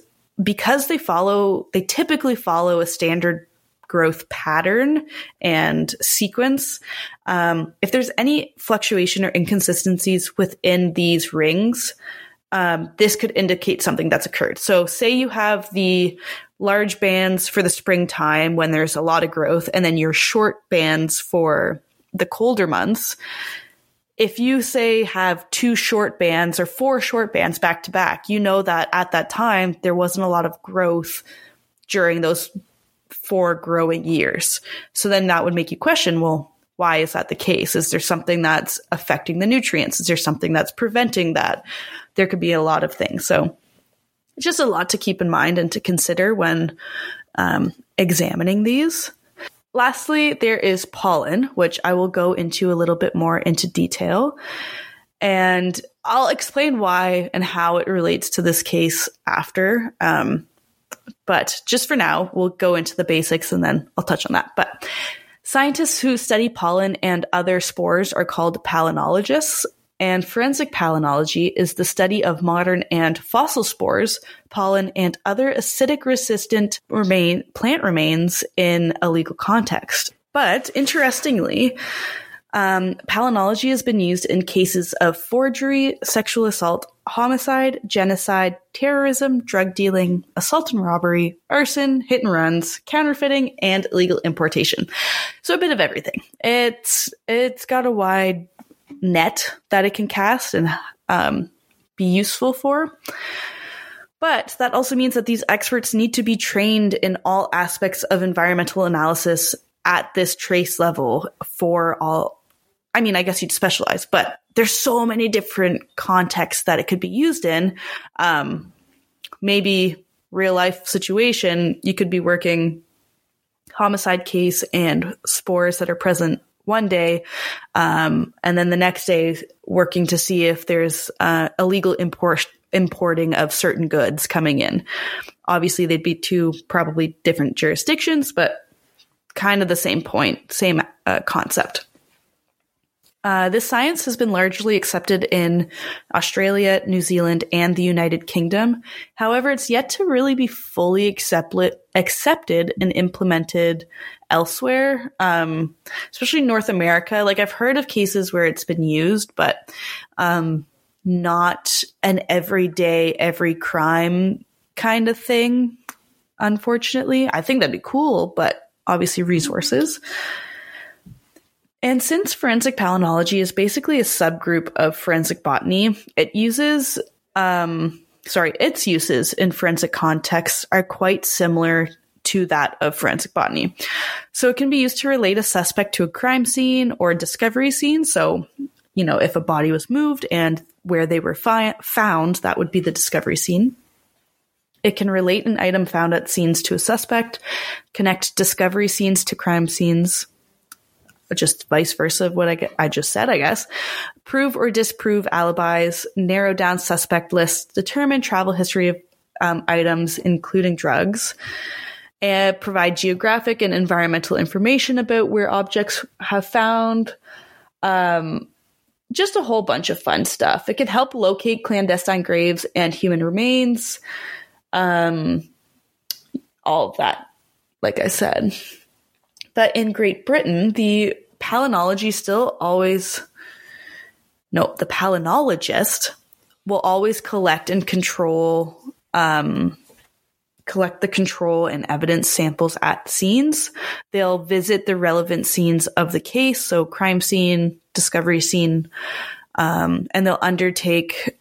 because they follow, they typically follow a standard growth pattern and sequence. Um, if there's any fluctuation or inconsistencies within these rings, um, this could indicate something that's occurred. So, say you have the large bands for the springtime when there's a lot of growth, and then your short bands for the colder months. If you say have two short bands or four short bands back to back, you know that at that time there wasn't a lot of growth during those four growing years. So then that would make you question, well, why is that the case? Is there something that's affecting the nutrients? Is there something that's preventing that? There could be a lot of things. So just a lot to keep in mind and to consider when um, examining these. Lastly, there is pollen, which I will go into a little bit more into detail. And I'll explain why and how it relates to this case after. Um, but just for now, we'll go into the basics and then I'll touch on that. But scientists who study pollen and other spores are called palynologists. And forensic palynology is the study of modern and fossil spores, pollen, and other acidic resistant remain, plant remains in a legal context. But interestingly, um, palynology has been used in cases of forgery, sexual assault, homicide, genocide, terrorism, drug dealing, assault and robbery, arson, hit and runs, counterfeiting, and illegal importation. So a bit of everything. It's it's got a wide net that it can cast and um, be useful for. But that also means that these experts need to be trained in all aspects of environmental analysis at this trace level for all I mean, I guess you'd specialize, but there's so many different contexts that it could be used in. Um, maybe real life situation, you could be working homicide case and spores that are present one day, um, and then the next day working to see if there's uh, illegal import importing of certain goods coming in. Obviously, they'd be two probably different jurisdictions, but kind of the same point, same uh, concept. Uh, this science has been largely accepted in Australia, New Zealand, and the United Kingdom. However, it's yet to really be fully accept- accepted and implemented elsewhere, um, especially North America. Like I've heard of cases where it's been used, but um, not an everyday, every crime kind of thing. unfortunately. I think that'd be cool, but obviously resources. And since forensic palynology is basically a subgroup of forensic botany, it uses, um, sorry, its uses in forensic contexts are quite similar to that of forensic botany. So it can be used to relate a suspect to a crime scene or a discovery scene. So, you know, if a body was moved and where they were fi- found, that would be the discovery scene. It can relate an item found at scenes to a suspect, connect discovery scenes to crime scenes, just vice versa of what I, I just said, I guess. Prove or disprove alibis, narrow down suspect lists, determine travel history of um, items, including drugs, and provide geographic and environmental information about where objects have found. Um, just a whole bunch of fun stuff. It can help locate clandestine graves and human remains. Um, all of that, like I said. But in Great Britain, the palynology still always, no, the palynologist will always collect and control um, collect the control and evidence samples at scenes. They'll visit the relevant scenes of the case, so crime scene, discovery scene, um, and they'll undertake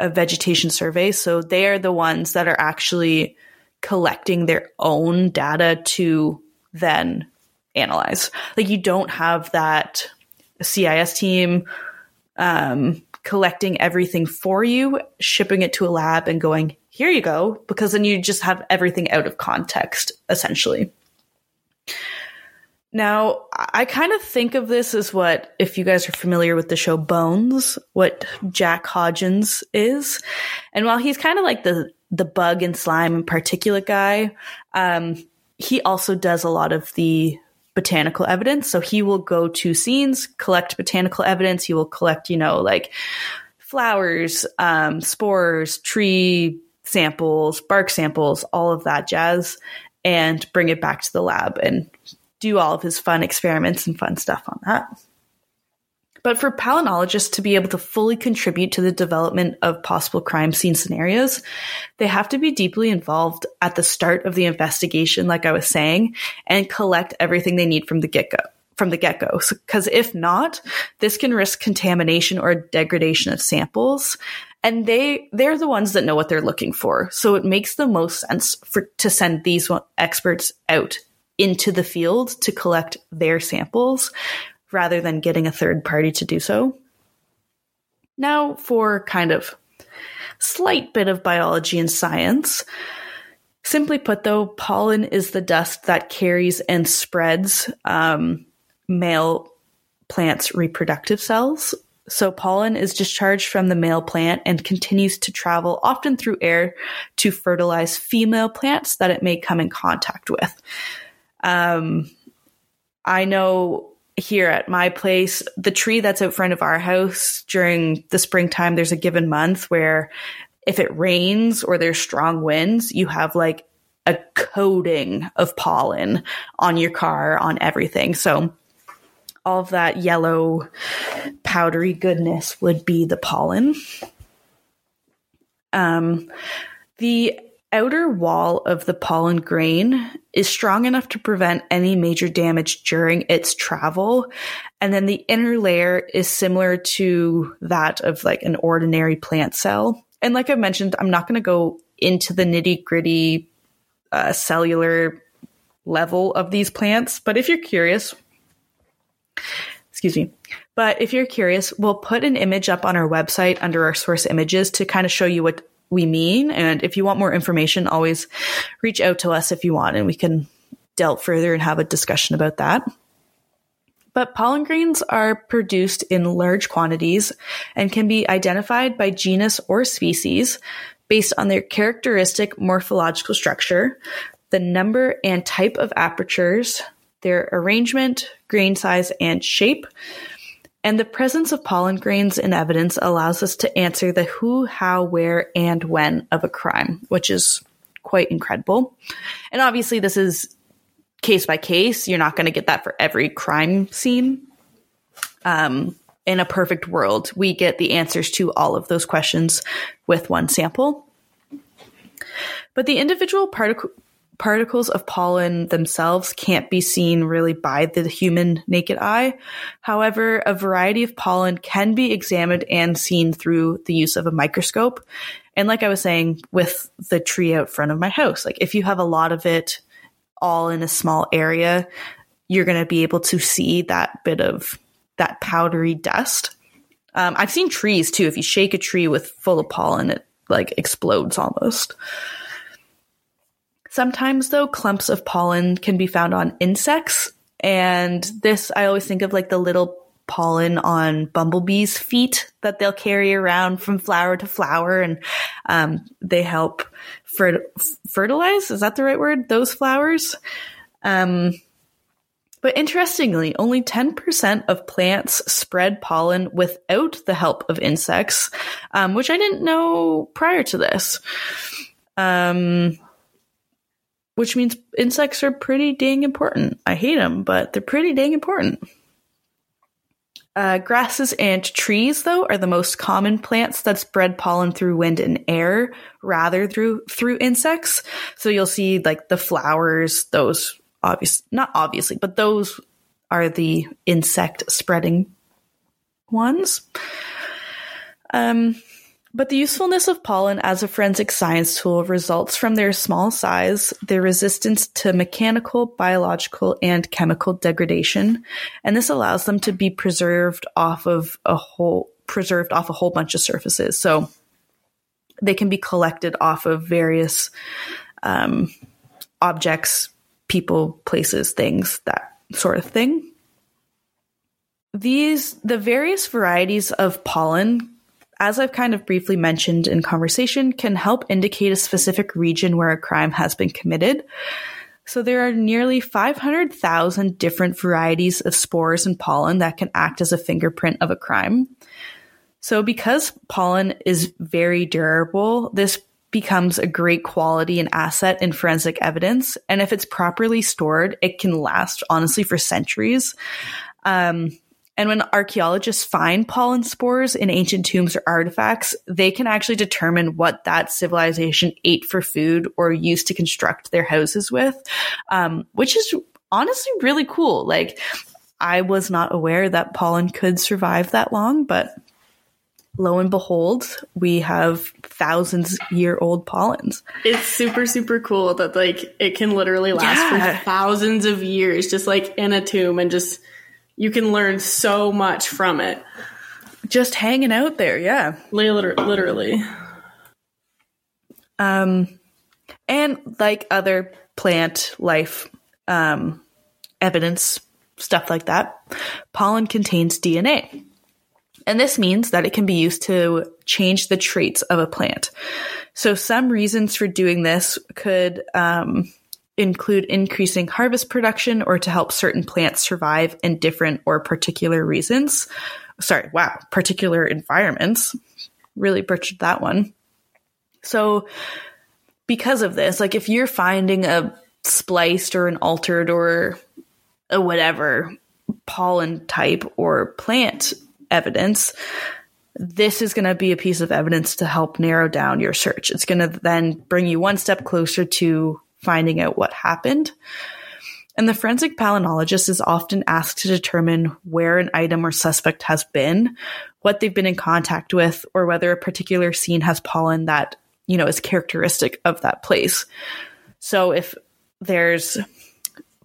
a vegetation survey. So they are the ones that are actually collecting their own data to then analyze. Like you don't have that CIS team um, collecting everything for you, shipping it to a lab, and going, here you go, because then you just have everything out of context, essentially. Now, I kind of think of this as what, if you guys are familiar with the show Bones, what Jack Hodgins is. And while he's kind of like the, the bug and slime and particulate guy, um, he also does a lot of the botanical evidence. So he will go to scenes, collect botanical evidence. He will collect, you know, like flowers, um, spores, tree samples, bark samples, all of that jazz, and bring it back to the lab and do all of his fun experiments and fun stuff on that. But for palynologists to be able to fully contribute to the development of possible crime scene scenarios, they have to be deeply involved at the start of the investigation, like I was saying, and collect everything they need from the get go. From the get go. Because if not, this can risk contamination or degradation of samples. And they, they're the ones that know what they're looking for. So it makes the most sense for, to send these experts out into the field to collect their samples rather than getting a third party to do so. Now, for kind of slight bit of biology and science. Simply put, though, pollen is the dust that carries and spreads um, male plants' reproductive cells. So, pollen is discharged from the male plant and continues to travel, often through air, to fertilize female plants that it may come in contact with. Um, I know here at my place, the tree that's out front of our house during the springtime, there's a given month where if it rains or there's strong winds, you have like a coating of pollen on your car, on everything. So all of that yellow, powdery goodness would be the pollen. Um, the outer wall of the pollen grain is strong enough to prevent any major damage during its travel. And then the inner layer is similar to that of like an ordinary plant cell. And like I mentioned, I'm not going to go into the nitty gritty uh, cellular level of these plants, but if you're curious, excuse me, but if you're curious, we'll put an image up on our website under our source images to kind of show you what we mean. And if you want more information, always reach out to us if you want, and we can delve further and have a discussion about that. But pollen grains are produced in large quantities and can be identified by genus or species based on their characteristic morphological structure, the number and type of apertures, their arrangement, grain size, and shape, and the presence of pollen grains in evidence allows us to answer the who, how, where, and when of a crime, which is quite incredible. And obviously, this is case by case. You're not going to get that for every crime scene. Um, in a perfect world, we get the answers to all of those questions with one sample. But the individual particle particles of pollen themselves can't be seen really by the human naked eye. However, a variety of pollen can be examined and seen through the use of a microscope. And like I was saying with the tree out front of my house, like if you have a lot of it all in a small area, you're going to be able to see that bit of that powdery dust. Um, I've seen trees too. If you shake a tree with full of pollen, it like explodes almost. Sometimes, though, clumps of pollen can be found on insects. And this, I always think of like the little pollen on bumblebees' feet that they'll carry around from flower to flower. And um, they help fer- fertilize. Is that the right word? Those flowers. Um, but interestingly, only 10% of plants spread pollen without the help of insects, um, which I didn't know prior to this. Um, which means insects are pretty dang important. I hate them, but they're pretty dang important. Uh, grasses and trees, though, are the most common plants that spread pollen through wind and air rather through through insects. So you'll see like the flowers; those obvious, not obviously, but those are the insect spreading ones. Um, but the usefulness of pollen as a forensic science tool results from their small size, their resistance to mechanical, biological, and chemical degradation, and this allows them to be preserved off of a whole preserved off a whole bunch of surfaces. So they can be collected off of various um, objects, people, places, things, that sort of thing. These the various varieties of pollen as I've kind of briefly mentioned in conversation, can help indicate a specific region where a crime has been committed. So there are nearly 500,000 different varieties of spores and pollen that can act as a fingerprint of a crime. So because pollen is very durable, this becomes a great quality and asset in forensic evidence. And if it's properly stored, it can last honestly for centuries. Um, and when archaeologists find pollen spores in ancient tombs or artifacts, they can actually determine what that civilization ate for food or used to construct their houses with, um, which is honestly really cool. Like, I was not aware that pollen could survive that long, but lo and behold, we have thousands year old pollens. It's super, super cool that like it can literally last yeah. for thousands of years, just like in a tomb and just you can learn so much from it. Just hanging out there, yeah. Literally. Um, and like other plant life um, evidence, stuff like that, pollen contains DNA. And this means that it can be used to change the traits of a plant. So, some reasons for doing this could um, include increasing harvest production or to help certain plants survive in different or particular reasons. Sorry, wow, particular environments. Really butchered that one. So, because of this, like if you're finding a spliced or an altered or a whatever pollen type or plant evidence, this is going to be a piece of evidence to help narrow down your search. It's going to then bring you one step closer to finding out what happened. And the forensic palynologist is often asked to determine where an item or suspect has been, what they've been in contact with, or whether a particular scene has pollen that, you know, is characteristic of that place. So if there's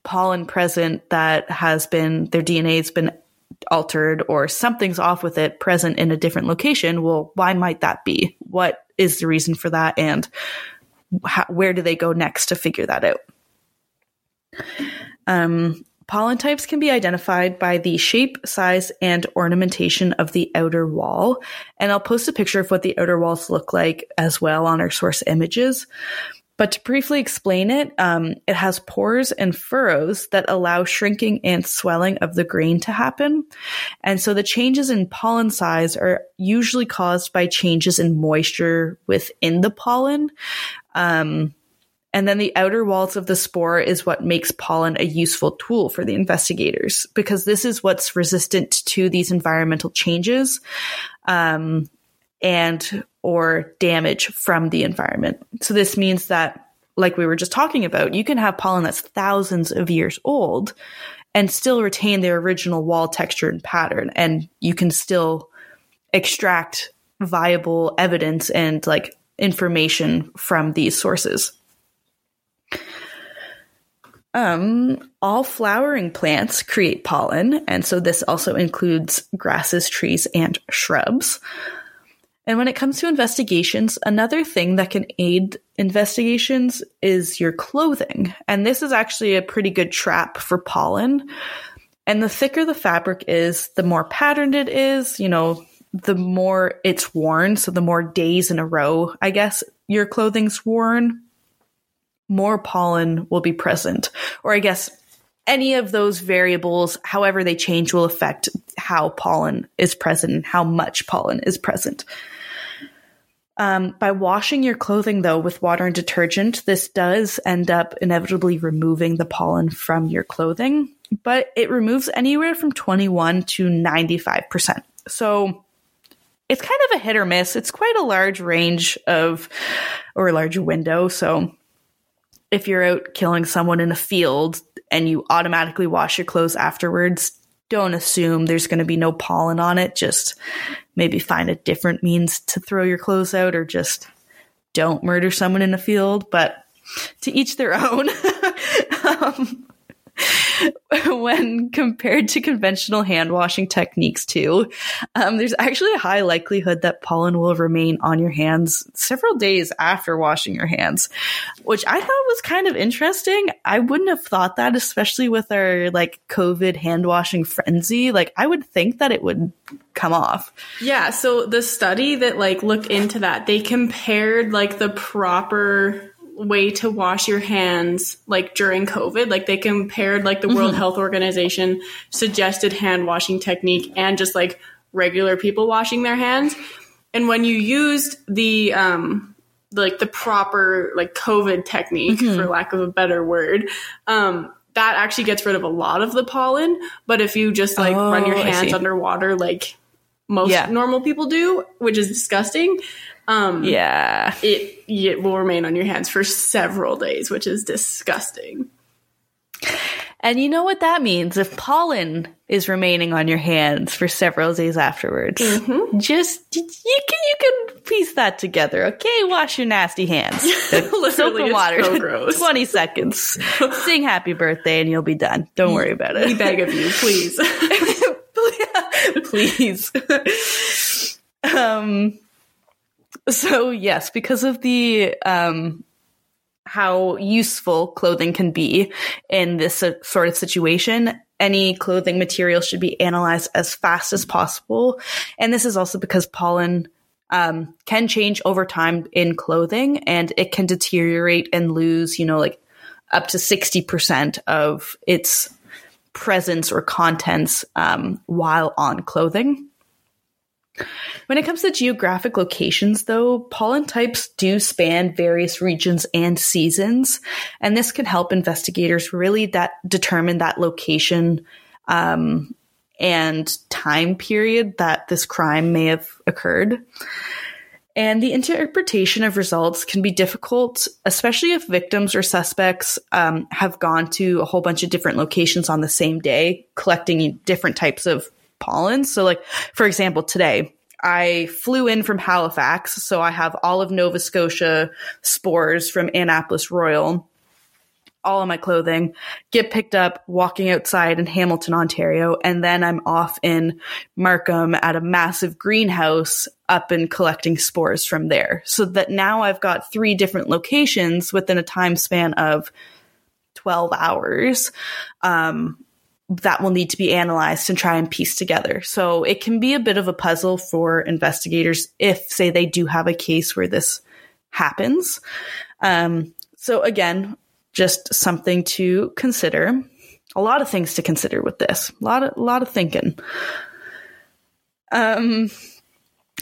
pollen present that has been, their DNA has been altered or something's off with it present in a different location, well, why might that be? What is the reason for that? And how, where do they go next to figure that out? Um, pollen types can be identified by the shape, size, and ornamentation of the outer wall. And I'll post a picture of what the outer walls look like as well on our source images. But to briefly explain it, um, it has pores and furrows that allow shrinking and swelling of the grain to happen. And so the changes in pollen size are usually caused by changes in moisture within the pollen. Um, and then the outer walls of the spore is what makes pollen a useful tool for the investigators because this is what's resistant to these environmental changes. Um, and or damage from the environment. So this means that like we were just talking about, you can have pollen that's thousands of years old and still retain their original wall texture and pattern. And you can still extract viable evidence and like information from these sources. Um, all flowering plants create pollen, and so this also includes grasses, trees, and shrubs. And when it comes to investigations, another thing that can aid investigations is your clothing. And this is actually a pretty good trap for pollen. And the thicker the fabric is, the more patterned it is, you know, the more it's worn. So the more days in a row, I guess, your clothing's worn, more pollen will be present. Or I guess any of those variables, however they change, will affect how pollen is present and how much pollen is present. Um, by washing your clothing, though, with water and detergent, this does end up inevitably removing the pollen from your clothing, but it removes anywhere from 21 to 95%. So it's kind of a hit or miss. It's quite a large range of, or a large window. So if you're out killing someone in a field and you automatically wash your clothes afterwards, don't assume there's going to be no pollen on it. Just maybe find a different means to throw your clothes out or just don't murder someone in a field. But to each their own. [LAUGHS] um, [LAUGHS] when compared to conventional hand washing techniques, too, um, there's actually a high likelihood that pollen will remain on your hands several days after washing your hands, which I thought was kind of interesting. I wouldn't have thought that, especially with our like COVID hand washing frenzy. Like, I would think that it would come off. Yeah. So the study that like looked into that, they compared like the proper way to wash your hands like during COVID. Like they compared like the mm-hmm. World Health Organization suggested hand washing technique and just like regular people washing their hands. And when you used the um like the proper like COVID technique mm-hmm. for lack of a better word, um that actually gets rid of a lot of the pollen. But if you just like oh, run your oh, hands underwater like most yeah. normal people do, which is disgusting, um, yeah, it it will remain on your hands for several days, which is disgusting. And you know what that means? If pollen is remaining on your hands for several days afterwards, mm-hmm. just you can you can piece that together. Okay, wash your nasty hands. [LAUGHS] Soap and water. [LAUGHS] So Twenty seconds. Sing happy birthday, and you'll be done. Don't worry about it. We beg of you, please, [LAUGHS] please. um so yes, because of the um, how useful clothing can be in this sort of situation, any clothing material should be analyzed as fast as possible. And this is also because pollen um, can change over time in clothing and it can deteriorate and lose, you know, like up to 60% of its presence or contents um, while on clothing. When it comes to geographic locations, though, pollen types do span various regions and seasons, and this can help investigators really that determine that location um, and time period that this crime may have occurred. And the interpretation of results can be difficult, especially if victims or suspects um, have gone to a whole bunch of different locations on the same day, collecting different types of pollen. So, like, for example, today, I flew in from Halifax, so I have all of Nova Scotia spores from Annapolis Royal all of my clothing, get picked up walking outside in Hamilton, Ontario, and then I'm off in Markham at a massive greenhouse up and collecting spores from there. So that now I've got three different locations within a time span of 12 hours. Um, that will need to be analyzed and try and piece together. So it can be a bit of a puzzle for investigators if, say, they do have a case where this happens. Um, so again, just something to consider. A lot of things to consider with this. A lot of, a lot of thinking. Um,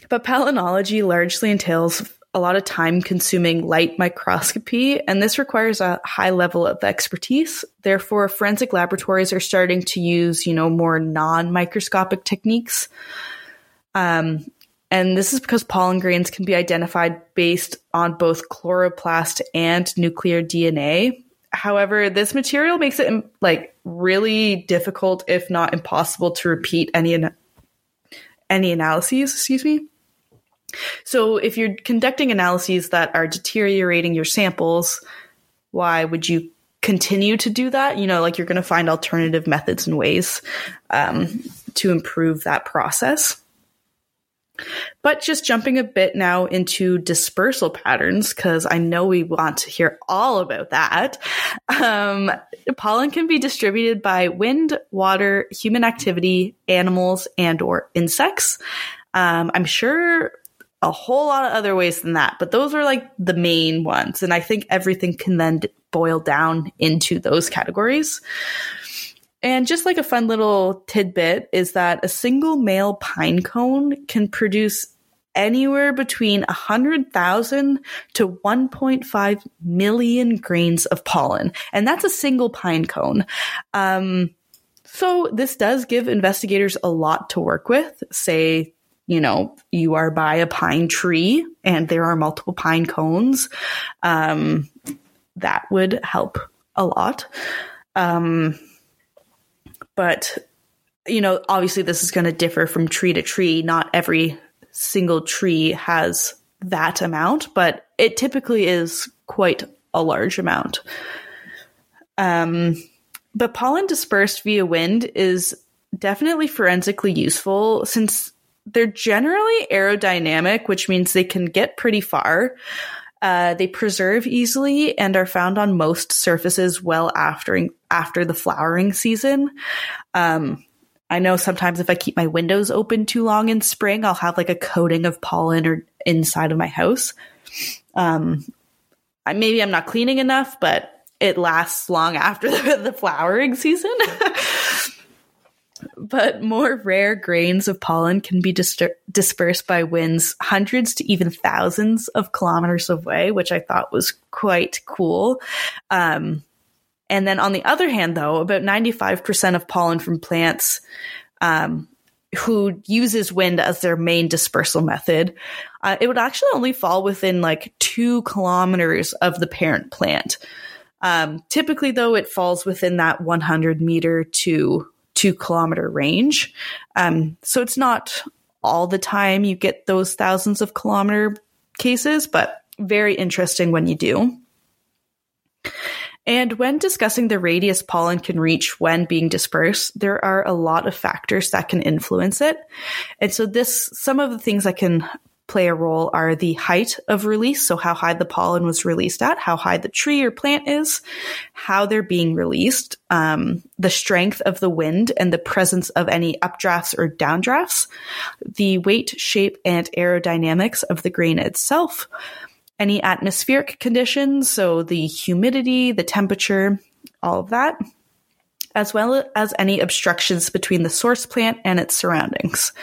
but palynology largely entails a lot of time consuming light microscopy, and this requires a high level of expertise. Therefore, forensic laboratories are starting to use, you know, more non microscopic techniques. Um, and this is because pollen grains can be identified based on both chloroplast and nuclear DNA. However, this material makes it like really difficult, if not impossible, to repeat any any analyses. Excuse me. So, if you're conducting analyses that are deteriorating your samples, why would you continue to do that? You know, like you're going to find alternative methods and ways um, to improve that process. But just jumping a bit now into dispersal patterns, because I know we want to hear all about that. Um, pollen can be distributed by wind, water, human activity, animals, and or insects. Um, I'm sure a whole lot of other ways than that, but those are like the main ones. And I think everything can then boil down into those categories. And just like a fun little tidbit is that a single male pine cone can produce anywhere between 100,000 to 1.5 million grains of pollen. And that's a single pine cone. Um, so this does give investigators a lot to work with. Say, you know, you are by a pine tree and there are multiple pine cones. Um, that would help a lot. Um, but, you know, obviously this is going to differ from tree to tree. Not every single tree has that amount, but it typically is quite a large amount. Um, but pollen dispersed via wind is definitely forensically useful since they're generally aerodynamic, which means they can get pretty far. Uh, they preserve easily and are found on most surfaces well after after the flowering season. Um, I know sometimes if I keep my windows open too long in spring, I'll have like a coating of pollen or inside of my house. Um, I, maybe I'm not cleaning enough, but it lasts long after [LAUGHS] the, the flowering season. [LAUGHS] but more rare grains of pollen can be dis- dispersed by winds hundreds to even thousands of kilometers away, which I thought was quite cool. Um, and then on the other hand, though, about 95% of pollen from plants um, who uses wind as their main dispersal method, uh, it would actually only fall within like two kilometers of the parent plant. Um, typically, though, it falls within that 100 meter to two kilometer range. Um, so it's not all the time you get those thousands of kilometer cases, but very interesting when you do. And when discussing the radius pollen can reach when being dispersed, there are a lot of factors that can influence it. And so this, some of the things that can play a role are the height of release, so how high the pollen was released at, how high the tree or plant is, how they're being released, um, the strength of the wind and the presence of any updrafts or downdrafts, the weight, shape, and aerodynamics of the grain itself, any atmospheric conditions, so the humidity, the temperature, all of that as well as any obstructions between the source plant and its surroundings.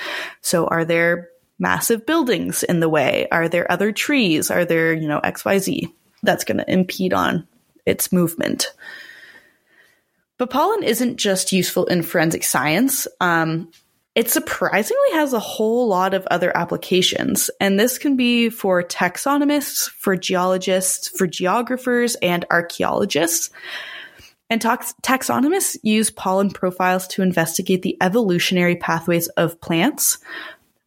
So, are there massive buildings in the way? Are there other trees? Are there, you know, XYZ that's going to impede on its movement? But pollen isn't just useful in forensic science. Um, it surprisingly has a whole lot of other applications, and this can be for taxonomists, for geologists, for geographers, and archaeologists. And tax- taxonomists use pollen profiles to investigate the evolutionary pathways of plants,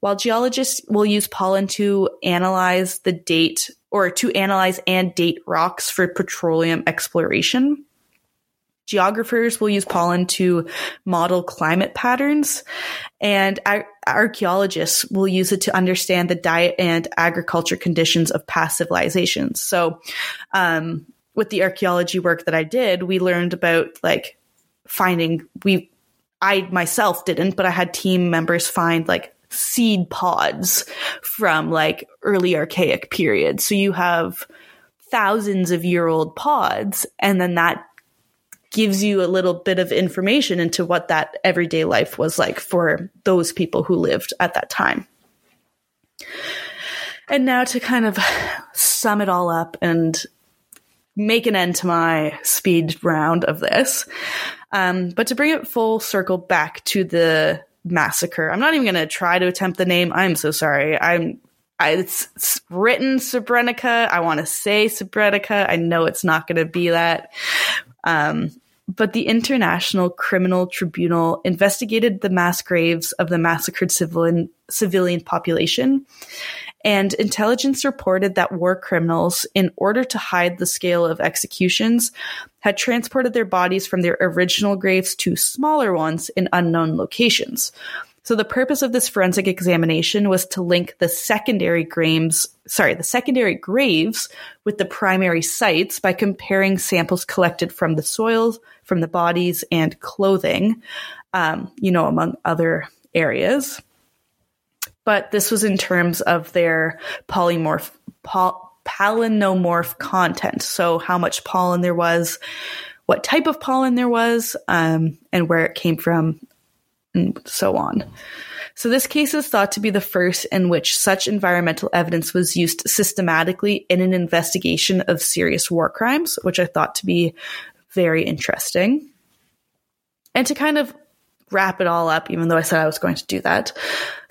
while geologists will use pollen to analyze the date or to analyze and date rocks for petroleum exploration. Geographers will use pollen to model climate patterns, and ar- archaeologists will use it to understand the diet and agriculture conditions of past civilizations. So, um, with the archaeology work that I did, we learned about like finding we I myself didn't, but I had team members find like seed pods from like early archaic periods. So you have thousands of year old pods, and then that gives you a little bit of information into what that everyday life was like for those people who lived at that time. And now to kind of sum it all up and make an end to my speed round of this. Um, but to bring it full circle back to the massacre. I'm not even going to try to attempt the name. I'm so sorry. I'm I, it's, it's, written Srebrenica. I want to say Srebrenica. I know it's not going to be that. Um, but the International Criminal Tribunal investigated the mass graves of the massacred civilian civilian population. And intelligence reported that war criminals, in order to hide the scale of executions, had transported their bodies from their original graves to smaller ones in unknown locations. So the purpose of this forensic examination was to link the secondary graves, sorry, the secondary graves with the primary sites by comparing samples collected from the soils, from the bodies, and clothing, um, you know, among other areas. But this was in terms of their polymorph, pol- palynomorph content. So how much pollen there was, what type of pollen there was, um, and where it came from, and so on. So this case is thought to be the first in which such environmental evidence was used systematically in an investigation of serious war crimes, which I thought to be very interesting. And to kind of wrap it all up, even though I said I was going to do that a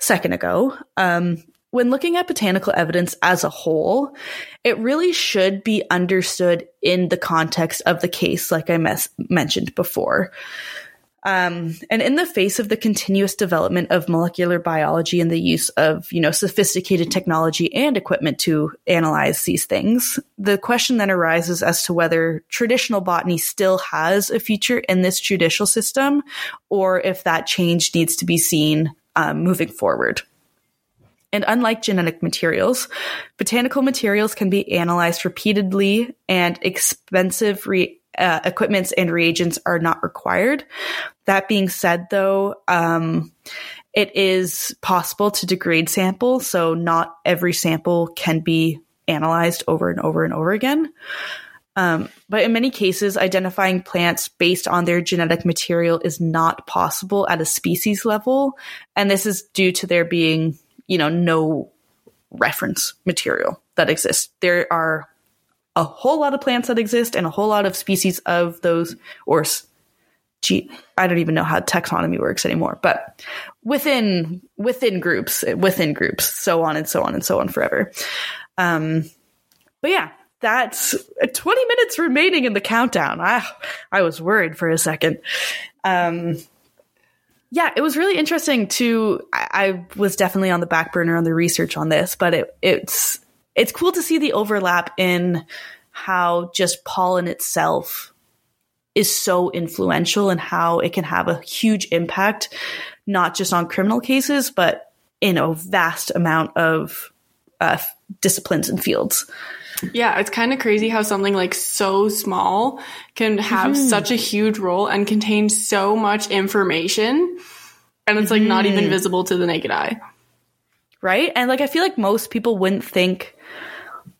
second ago, um, when looking at botanical evidence as a whole, it really should be understood in the context of the case, like I mes- mentioned before. Um, and in the face of the continuous development of molecular biology and the use of, you know, sophisticated technology and equipment to analyze these things, the question then arises as to whether traditional botany still has a future in this judicial system, or if that change needs to be seen um, moving forward. And unlike genetic materials, botanical materials can be analyzed repeatedly and expensive re- uh, equipments and reagents are not required. That being said, though, um, it is possible to degrade samples, so not every sample can be analyzed over and over and over again. Um, but in many cases, identifying plants based on their genetic material is not possible at a species level, and this is due to there being, you know, no reference material that exists. There are a whole lot of plants that exist and a whole lot of species of those, or gee, I don't even know how taxonomy works anymore, but within within groups, within groups, so on and so on and so on forever. Um, but yeah, that's 20 minutes remaining in the countdown. I I was worried for a second. Um, yeah, it was really interesting to. I, I was definitely on the back burner on the research on this, but it it's it's cool to see the overlap in how just pollen itself is so influential and how it can have a huge impact, not just on criminal cases, but in a vast amount of uh, disciplines and fields. Yeah, it's kind of crazy how something like so small can have mm-hmm. such a huge role and contain so much information. And it's like mm-hmm. not even mm-hmm. visible to the naked eye. Right? And like, I feel like most people wouldn't think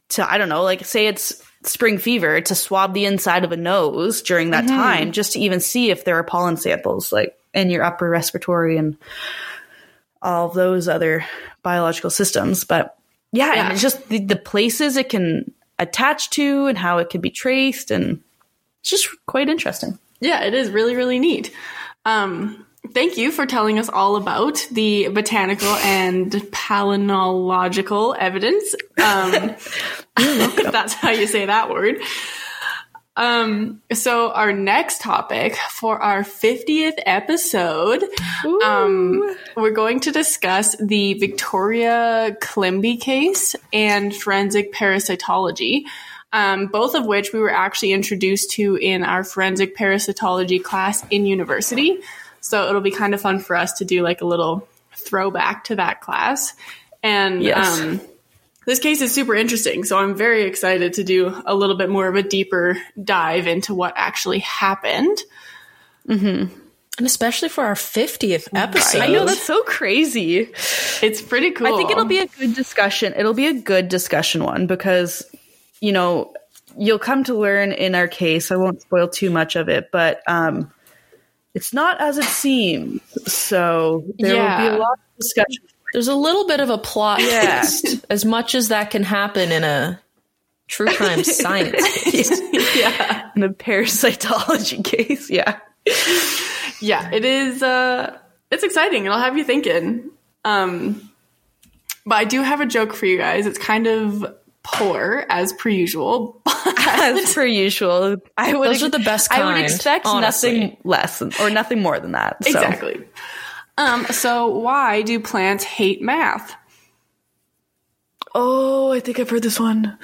to, I don't know, like say it's spring fever to swab the inside of a nose during that mm-hmm. time just to even see if there are pollen samples like in your upper respiratory and all those other biological systems. But yeah, yeah. and it's just the, the places it can attach to and how it can be traced and it's just quite interesting. Yeah, it is really, really neat. Um, thank you for telling us all about the botanical and palynological evidence. Um, [LAUGHS] that's how you say that word. Um, so our next topic for our 50th episode, um, we're going to discuss the Victoria Climbié case and forensic parasitology. Um, both of which we were actually introduced to in our forensic parasitology class in university. So it'll be kind of fun for us to do like a little throwback to that class. And yes. um, this case is super interesting. So I'm very excited to do a little bit more of a deeper dive into what actually happened. Mm-hmm. And especially for our 50th episode. I know, that's so crazy. It's pretty cool. I think it'll be a good discussion. It'll be a good discussion one because, you know, you'll come to learn in our case. I won't spoil too much of it, but um, it's not as it seems. So there yeah. will be a lot of discussion. There's a little bit of a plot yeah. twist, as much as that can happen in a true crime [LAUGHS] science case. yeah. In a parasitology [LAUGHS] case, yeah. Yeah, it is uh it's exciting. It'll have you thinking. Um, but I do have a joke for you guys. It's kind of poor as per usual. As per usual, I would Those are the best I would expect honestly. nothing less or nothing more than that. So. Exactly. Um, so why do plants hate math? Oh, I think I've heard this one.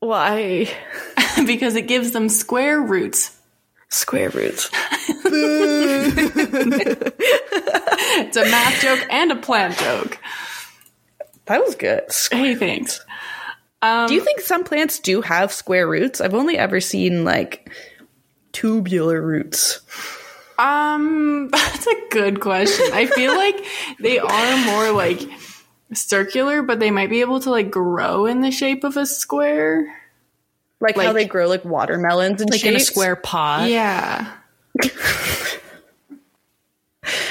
Why? [LAUGHS] because it gives them square roots. Square roots. [LAUGHS] It's a math joke and a plant joke. That was good. Hey, thanks. do you think some plants do have square roots? I've only ever seen like tubular roots. Um, [LAUGHS] that's a good question. I feel like they are more like circular, but they might be able to like grow in the shape of a square. Like, how they grow like watermelons and Like in a square pot. Yeah. [LAUGHS]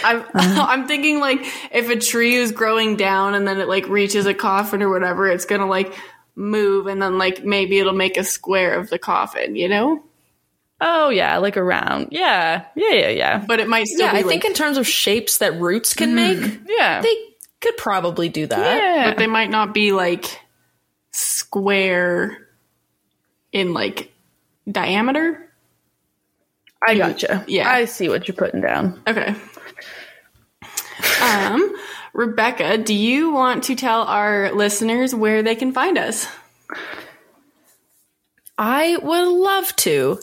I'm uh-huh. [LAUGHS] I'm thinking like if a tree is growing down and then it like reaches a coffin or whatever, it's gonna like move and then like maybe it'll make a square of the coffin, you know? Oh yeah, like around. Yeah, yeah, yeah, yeah. But it might still Yeah, be I like, think in terms of shapes that roots can mm-hmm. make, Yeah. they could probably do that. yeah. but they might not be like square in like diameter. I mm-hmm. gotcha. Yeah. I see what you're putting down. Okay. Rebecca, do you want to tell our listeners where they can find us? I would love to.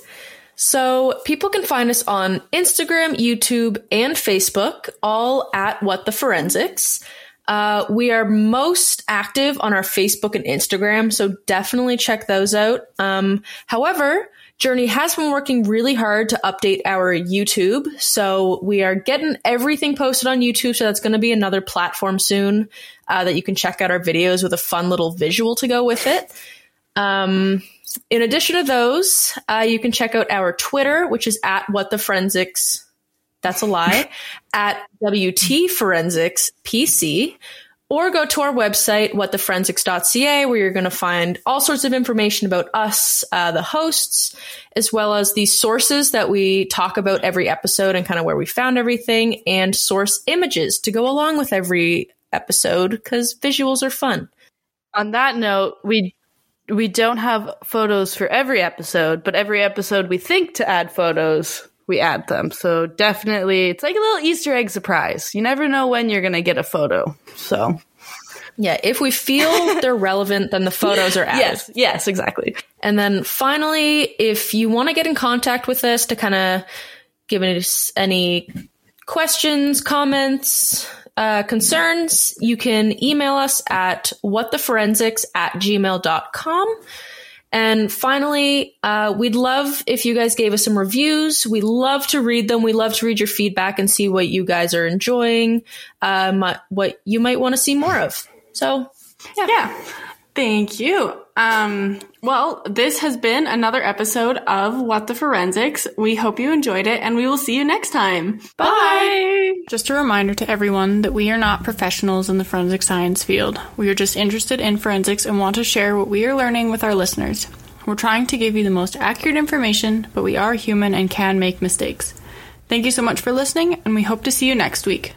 So people can find us on Instagram, YouTube, and Facebook, all at What the Forensics. Uh, we are most active on our Facebook and Instagram, so definitely check those out. Um, however, Journey has been working really hard to update our YouTube, so we are getting everything posted on YouTube. So that's going to be another platform soon uh, that you can check out our videos with a fun little visual to go with it. Um, in addition to those, uh, you can check out our Twitter, which is at What the Forensics. That's a lie. [LAUGHS] at WT Forensics PC. Or go to our website, whattheforensics.ca, where you're going to find all sorts of information about us, uh, the hosts, as well as the sources that we talk about every episode and kind of where we found everything, and source images to go along with every episode because visuals are fun. On that note, we we don't have photos for every episode, but every episode we think to add photos, we add them. So definitely, it's like a little Easter egg surprise. You never know when you're gonna get a photo. So Yeah, if we feel [LAUGHS] they're relevant, then the photos are added. yes, yes, exactly. And then finally, if you want to get in contact with us to kind of give us any questions, comments, uh, concerns, you can email us at whattheforensics at gmail.com. And finally, uh, we'd love if you guys gave us some reviews. We love to read them. We love to read your feedback and see what you guys are enjoying, um, what you might want to see more of. So, Yeah. Thank you. Um, well, this has been another episode of What the Forensics. We hope you enjoyed it and we will see you next time. Bye. Just a reminder to everyone that we are not professionals in the forensic science field. We are just interested in forensics and want to share what we are learning with our listeners. We're trying to give you the most accurate information, but we are human and can make mistakes. Thank you so much for listening, and we hope to see you next week.